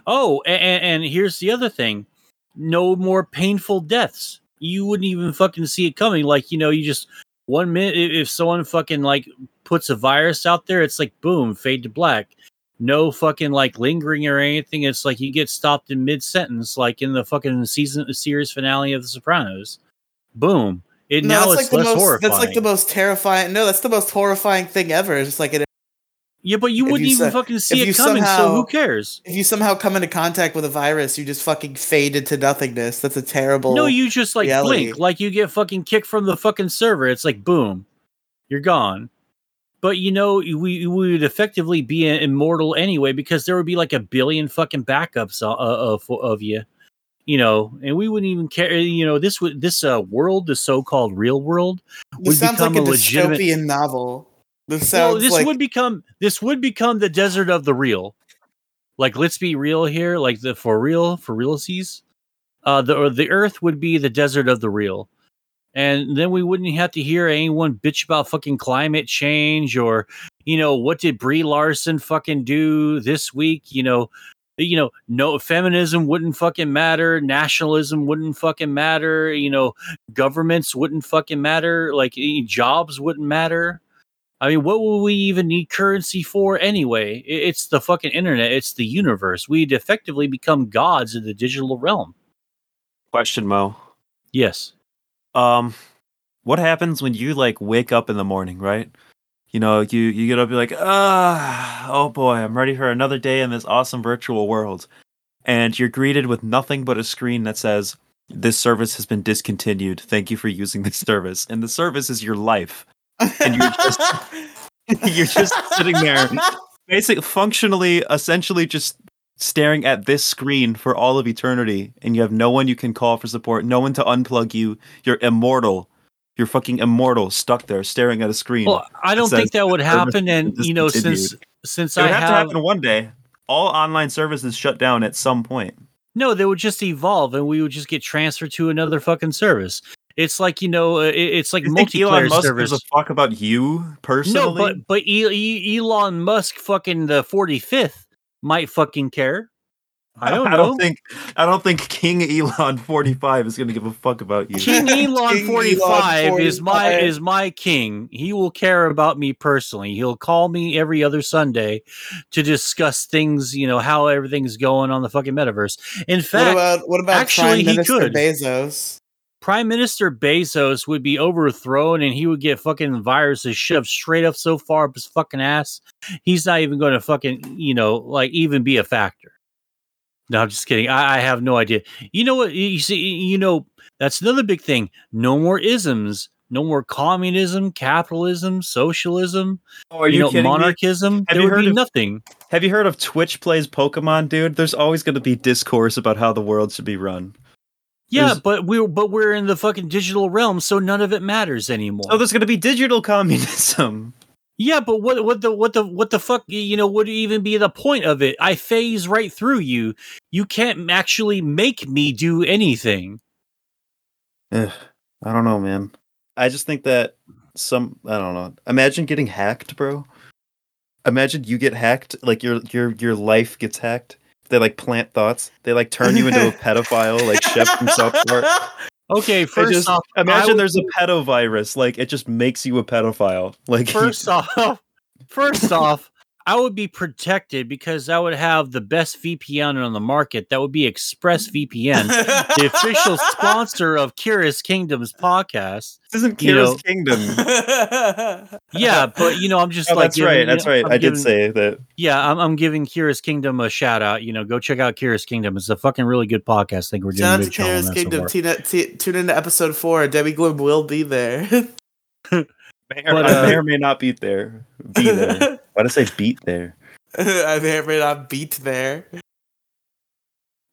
Oh, and, and here's the other thing: no more painful deaths. You wouldn't even fucking see it coming. Like you know, you just one minute if someone fucking like puts a virus out there, it's like boom, fade to black. No fucking like lingering or anything. It's like you get stopped in mid sentence, like in the fucking season series finale of The Sopranos. Boom. It now that's it's the less most. horrifying. That's like the most terrifying. No, that's the most horrifying thing ever. It's just like it, yeah, but you if wouldn't you even fucking see it coming. so who cares? if you somehow come into contact with a virus, you just fucking fade into nothingness. That's a terrible. No, you just like reality. blink, like you get fucking kicked from the fucking server. It's like boom, you're gone. But you know, we, we would effectively be immortal anyway because there would be like a billion fucking backups of of, of you, you know, and we wouldn't even care. You know, this would this uh, world, the so-called real world, This would sounds like become a a legitimate- dystopian novel. This well, this like would become this would become the desert of the real. Like, let's be real here. Like the for real for realsies, uh, the the Earth would be the desert of the real, and then we wouldn't have to hear anyone bitch about fucking climate change or you know what did Brie Larson fucking do this week. You know, you know, no feminism wouldn't fucking matter, nationalism wouldn't fucking matter. You know, governments wouldn't fucking matter. Like jobs wouldn't matter. I mean, what will we even need currency for anyway? It's the fucking internet. It's the universe. We'd effectively become gods in the digital realm. Question, Moe. Yes. Um, what happens when you like wake up in the morning, right? You know, you you get up, you're like, ah, oh boy, I'm ready for another day in this awesome virtual world, and you're greeted with nothing but a screen that says, "This service has been discontinued. Thank you for using this service." And the service is your life. And you're just- you're just sitting there, basically, functionally, essentially, just staring at this screen for all of eternity, and you have no one you can call for support, no one to unplug you. You're immortal. You're fucking immortal, stuck there staring at a screen. Well, I don't says think that would happen. And you know, discontinued. since since it I would have, have, to happen one day. All online services shut down at some point. no, they would just evolve, and we would just get transferred to another fucking service. It's like you know, uh, it- it's like You think Elon Musk service. gives a fuck about you personally? No, but but E- E- Elon Musk, fucking the forty fifth, might fucking care. I don't I don't think I don't think King Elon 45 is going to give a fuck about you. King Elon King forty five Elon is my is my king. He will care about me personally. He'll call me every other Sunday to discuss things. You know how everything's going on the fucking metaverse. In fact, what fact, about what about actually, Prime he Minister could. Bezos? Prime Minister Bezos would be overthrown and he would get fucking viruses shoved straight up so far up his fucking ass. He's not even going to fucking, you know, like even be a factor. No, I'm just kidding. I, I have no idea. You know what? You see, you know, that's another big thing. No more isms. No more communism, capitalism, socialism, Oh, are you, you, know, kidding me? monarchism. Have there you heard be of- nothing. Have you heard of Twitch plays Pokemon, dude? There's always going to be discourse about how the world should be run. Yeah, There's- but we're but we're in the fucking digital realm, so none of it matters anymore. So there's going to be digital communism. Yeah, but what what the what the what the fuck you know would even be the point of it? I phase right through you. You can't actually make me do anything. Ugh, I don't know, man. I just think that some I don't know. Imagine getting hacked, bro. Imagine you get hacked, like your your your life gets hacked. They like plant thoughts. They like turn you into a pedophile, like Chef from South Park. Okay, first just- off, Imagine would there's a pedo virus, like it just makes you a pedophile. Like first off, first off, I would be protected because I would have the best VPN on the market. That would be ExpressVPN, the official sponsor of Kira's Kingdoms podcast. this isn't you know- kingdom. Yeah, but you know, I'm just Oh, like that's giving- right. you That's know, right. I'm I giving- did say that. Yeah, I'm, I'm giving Kira's Kingdom a shout out. You know, go check out Kira's Kingdom. It's a fucking really good podcast. I think we're doing Shout a out to good job on Kira's that so Kingdom. Tune, in to episode four. Demi Gloom will be there. May or, But, I may uh, or may not be there. Be there. Why did I say beat there? I may or may not beat there.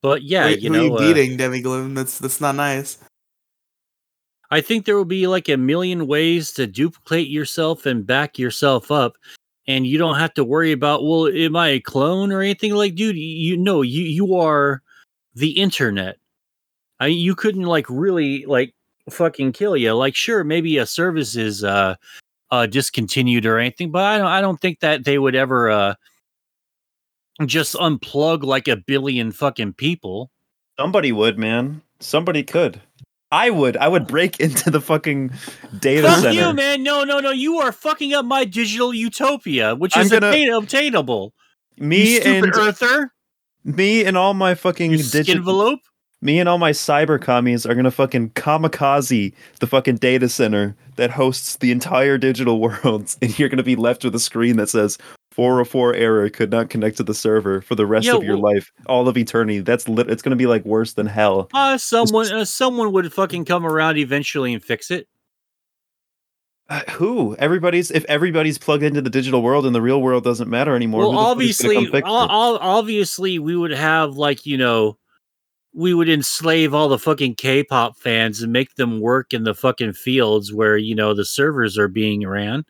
But yeah, Wait, you who are know, you uh, beating, Demi Gloom? That's that's not nice. I think there will be like a million ways to duplicate yourself and back yourself up. And you don't have to worry about, well, am I a clone or anything like, dude, you know, you, you are the internet. I, you couldn't like really like fucking kill you. Like, sure, maybe a service is, uh, uh, discontinued or anything, but I don't, I don't think that they would ever, uh, just unplug like a billion fucking people. Somebody would, man. Somebody could. I would. I would break into the fucking data Fuck center. you, man. No, no, no. You are fucking up my digital utopia, which I'm is gonna- attain- obtainable. Me you stupid and earther. me and all my fucking digital. envelope. Me and all my cyber commies are gonna fucking kamikaze the fucking data center that hosts the entire digital world, and you're gonna be left with a screen that says 404 error could not connect to the server for the rest Yeah, of your well- life, all of eternity. That's lit. It's gonna be like worse than hell. Uh, someone, uh, someone would fucking come around eventually and fix it. Uh, who? Everybody's if everybody's plugged into the digital world and the real world doesn't matter anymore. well, who the fuck is gonna obviously, come fix o- it? o- obviously, we would have like you know, we would enslave all the fucking K-pop fans and make them work in the fucking fields where you know the servers are being ran.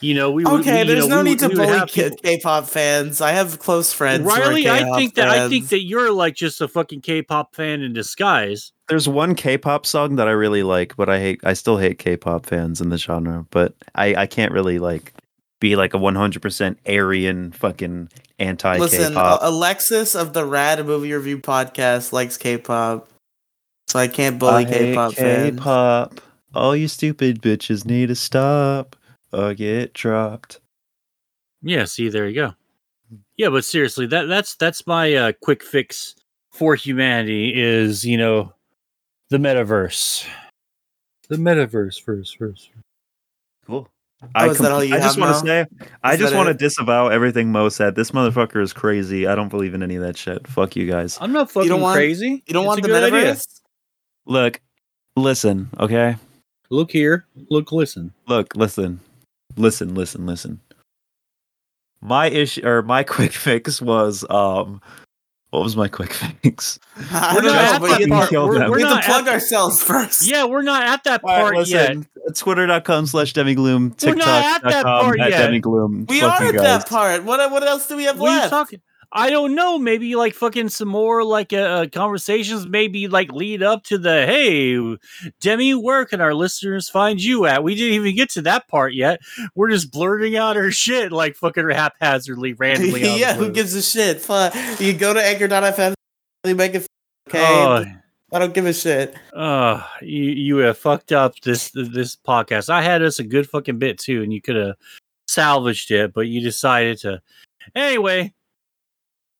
You know, we. Okay, we, you there's know, no we need to we would bully have K- people- K-pop fans. I have close friends. who are Riely, I K-pop think that I think that you're like just a fucking K-pop fan in disguise. There's one K-pop song that I really like, but I hate. I still hate K-pop fans in the genre. But I, I can't really like be like a 100% Aryan fucking anti Listen, K-pop. uh, Alexis of the Rad Movie Review podcast likes K-pop, so I can't bully I hate K-pop fans. K-pop. All you stupid bitches need to stop or get dropped. Yeah, see, there you go. Yeah, but seriously, that that's that's my uh, quick fix for humanity is you know the metaverse. The metaverse first, first. Cool. Oh, I, is that I just want to Moe? say, I just want to disavow everything Moe said. This motherfucker is crazy. I don't believe in any of that shit. Fuck you guys. I'm not fucking don't want- crazy. You don't It's want the good metaverse? idea. Look, listen, okay? Look here. Look, listen. Look, listen, listen, listen, listen. My issue or my quick fix was um, what was my quick fix? We're don't not at that part. We're, we're we have to plug at, ourselves first. Yeah, we're not at that part yet. listen, Twitter.com slash demigloom, We're at that TikTok.com part at demigloom. we Fuck are at guys. that part. What what else do we have What are you left? I don't know. Maybe like fucking some more like uh, uh, conversations. Maybe like lead up to the hey, Demi, where can our listeners find you at? We didn't even get to that part yet. We're just blurting out our shit like fucking haphazardly, randomly. yeah, who gives a shit? Fuck. You go to anchor.fm, you make it okay. Oh, I don't give a shit. uh, you you have fucked up this this podcast. I had us a good fucking bit too, and you could have salvaged it, but you decided to. Anyway,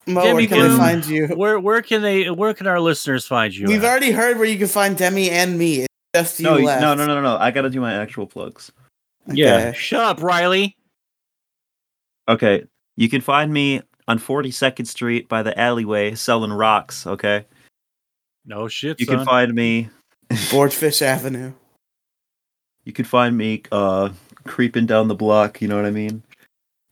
Moe, Demi where can I Gloom, find you? where where can they where can our listeners find you? We've at? already heard where you can find Demi and me. Just you No, left. no, no, no, no, no. I got to do my actual plugs. Yeah. Shut up, Riely. Okay, you can find me on 42nd Street by the alleyway selling rocks. Okay, No shit, you son. can find me. Boardfish Avenue. You can find me uh creeping down the block. You know what I mean.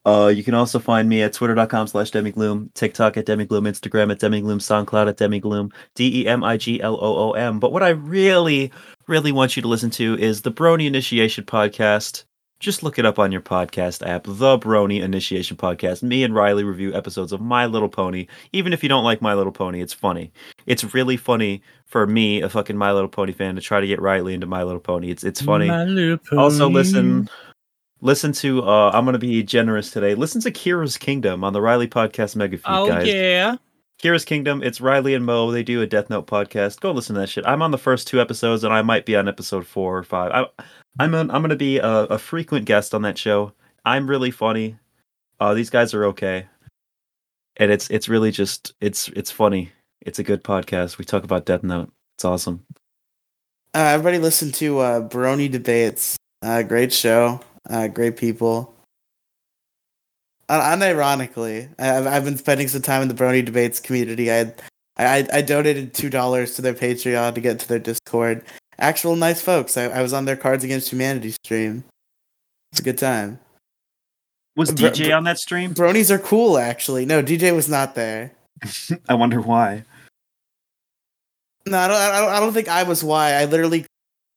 Uh, you can also find me at twitter.com slash demigloom, TikTok at demigloom, Instagram at demigloom, SoundCloud at demigloom, D E M I G L O O M. But what I really, really want you to listen to is the Brony Initiation Podcast. Just look it up on your podcast app, the Brony Initiation Podcast. Me and Riely review episodes of My Little Pony. Even if you don't like My Little Pony, it's funny. It's really funny for me, a fucking My Little Pony fan, to try to get Riely into My Little Pony. It's it's funny also listen listen to uh i'm gonna be generous today. Listen to kira's kingdom on the riely podcast mega feed Oh guys. yeah. kira's kingdom it's riely and moe. They do a death note podcast. Go listen to that shit. I'm on the first two episodes and i might be on episode four or five. I, i'm an, i'm gonna be a, a frequent guest on that show. I'm really funny. Uh these guys are okay. And it's it's really just it's it's funny. It's a good podcast. We talk about death note. It's awesome. Uh, everybody listen to uh, Brony Debates. Uh, great show. Uh, great people. Uh, unironically, I- I've, I've been spending some time in the Brony Debates community. I I, I donated two dollars to their Patreon to get to their Discord. Actual nice folks. I, I was on their Cards Against Humanity stream. It's a good time. was dj on that stream Bronies are cool, actually. No, DJ was not there. i wonder why No, I don't. I don't, I don't think I was. Why I literally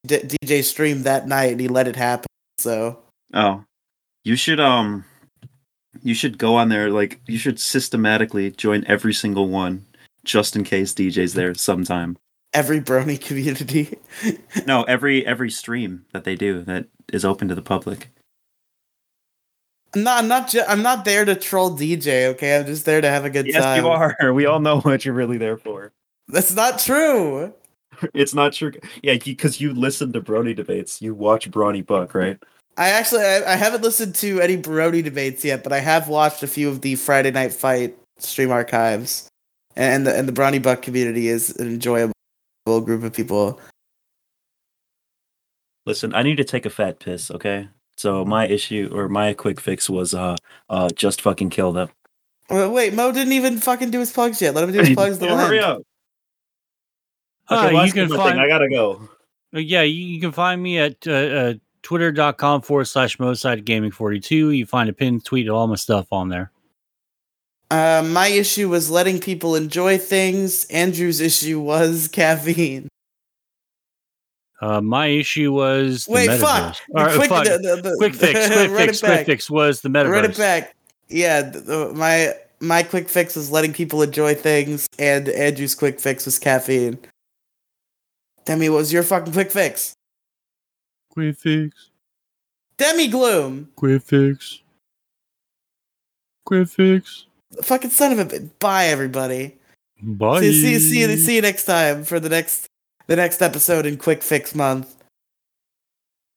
D- DJ streamed that night and he let it happen. So Oh, you should um, you should go on there. Like you should systematically join every single one, just in case DJ's there sometime. every Brony community. No, every every stream that they do that is open to the public. I'm not. I'm not. Ju- I'm not there to troll DJ. Okay, I'm just there to have a good Yes, time. you are. We all know what you're really there for. That's not true. It's not true. Yeah, because you listen to Brony debates. You watch Brawny Buck, right? I actually. I, I haven't listened to any Brony debates yet, but I have watched a few of the Friday Night Fight stream archives, and the and the Brownie Buck community is an enjoyable group of people. Listen, I need to take a fat piss. Okay. So my issue or my quick fix was uh uh just fucking kill them. Wait, wait, Moe didn't even fucking do his plugs yet. Let him do his plugs. The Hurry end. up. Uh, Okay, last you can thing, find I gotta go. Uh, yeah, you, you can find me at uh, uh, twitter.com forward slash Moside Gaming 42. You find a pinned tweet of all my stuff on there. Uh, my issue was letting people enjoy things. Andrew's issue was caffeine. Uh, my issue was the Wait, metaverse. fuck. Or, quick, fuck. the- the- the- quick fix, quick fix, quick back. fix was the metaverse. Run it back. Yeah, th- the- my my quick fix was letting people enjoy things, and Andrew's quick fix was caffeine. Demi, what was your fucking quick fix? Quick fix, Demi Gloom, quick fix, quick fix. fucking son of a bitch. Bye, everybody. Bye. See, see, see, you, see you next time for the next the next episode in Quick Fix Month.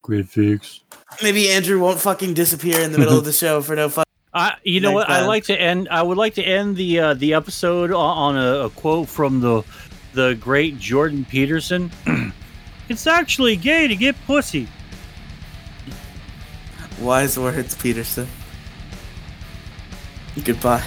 Quick fix. Maybe Andrew won't fucking disappear in the middle of the show for no fun. I, you know Next what? I like to end. I would like to end the uh, the episode on, on a, a quote from the the great Jordan Peterson. it's actually gay to get pussy. Wise words, Peterson. Goodbye.